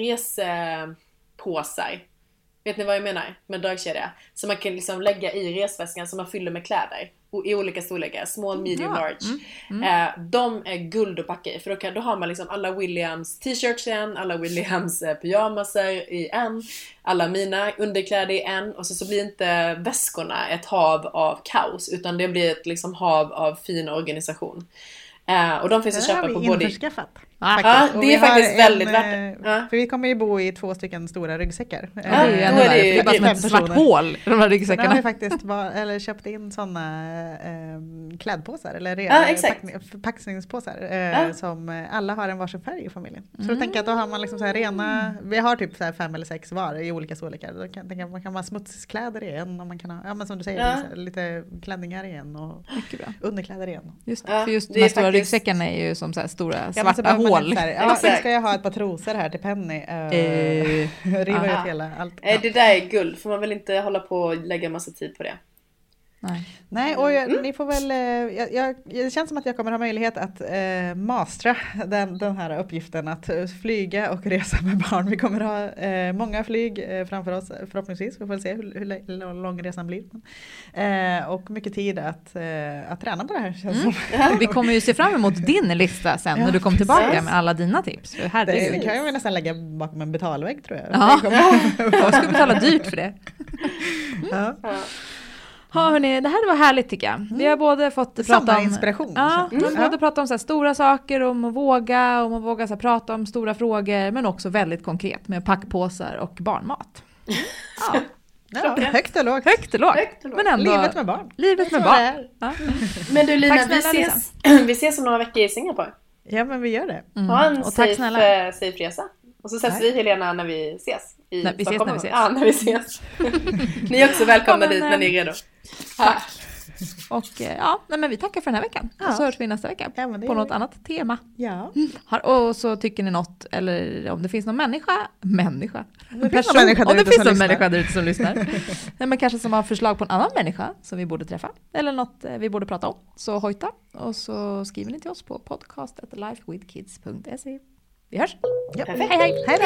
resepåsar. Vet ni vad jag menar? Med dragkedja. Som man kan liksom lägga i resväskan som man fyller med kläder. O- I olika storlekar. Small, medium, Ja. large. Eh, de är guld att packa i. För då, kan, då har man liksom alla Williams t-shirts i en, alla Williams eh, pyjamaser i en, alla mina underkläder i en. Och så, så blir inte väskorna ett hav av kaos. Utan det blir ett liksom hav av fin organisation. Eh, och de finns att det har köpa på vi både... införskaffat. Ja, det är faktiskt väldigt eh, värt det. För vi kommer ju bo i två stycken stora ryggsäckar. Ja, det är Ja, ännu då är det det är bara som fem ett svart hål i de här Sen har vi ryggsäckarna. faktiskt var, eller köpt in sådana eh, klädpåsar eller Ja, exakt. packning- förpackningspåsar eh, Ja. som eh, alla har en varsin färg i familjen. Så Mm. då tänker jag att då har man liksom så här rena, vi har typ så fem eller sex var i olika storlekar. Då kan, tänker man kan ha smutskläder i en och man kan ha, ja men som du säger, Ja. lite, lite klänningar i en och underkläder i en. Just, Ja, för just det de här är stora faktiskt- ryggsäckarna är ju som så stora svarta man hål. här, Ja, Exakt. ska jag ha ett par trosor här till Penny? Eh, Eh, <laughs> riva ut hela allt. Eh, Ja. det där är guld. Får man väl inte hålla på och lägga massa tid på det. Nej. Nej, och jag, Mm. ni får väl, eh, jag, jag, det känns som att jag kommer ha möjlighet att eh, mastra den, den här uppgiften att eh, flyga och resa med barn. Vi kommer ha eh, många flyg eh, framför oss förhoppningsvis. Vi får väl se hur, hur, lång resan blir. Eh, och mycket tid att, eh, att träna på det här känns Mm. som. Vi kommer ju se fram emot din lista sen Ja, när du kommer tillbaka precis. med alla dina tips. Det, det kan jag väl nästan lägga bakom en betalvägg tror jag. Ja. Jag ska betala dyrt för det. ja. Ja. Ja, hörni, det här var härligt tycker jag. Vi har både fått prata om... Sommarinspiration. Ja, vi har Mm. både pratat om så här stora saker, om att våga, om att våga så här prata om stora frågor, men också väldigt konkret med packpåsar och barnmat. Ja, Ja, högt och lågt. högt och lågt. Högt och lågt. Men ändå... Livet med barn. Livet med barn. Ja. Men du Lina, Tack vi ses, <clears throat> vi ses om några veckor i Singapore. Ja men vi gör det. Ha en Mm. Och tack safe, snälla. eh, safe resa. Och så ses Tack. vi Helena när vi ses. I Nej, vi ses Stockholm. när vi ses. Ja, när vi ses. <laughs> Ni är också välkomna Ja, men, dit när ni är redo. Ja. Och eh, ja, nej, men vi tackar för den här veckan. Ja. Och så hörs vi nästa vecka Ja, på något vi. annat tema. Ja. Och så tycker ni något, eller om det finns någon människa, människa, det där om det finns som någon lyssnar. människa där ute som lyssnar, <laughs> nej, men kanske som har förslag på en annan människa som vi borde träffa, eller något eh, vi borde prata om, så hojta. Och så skriver ni till oss på podcast.lifewithkids.se. Vi hörs! Ja. Perfekt. Hej hej! Hej då!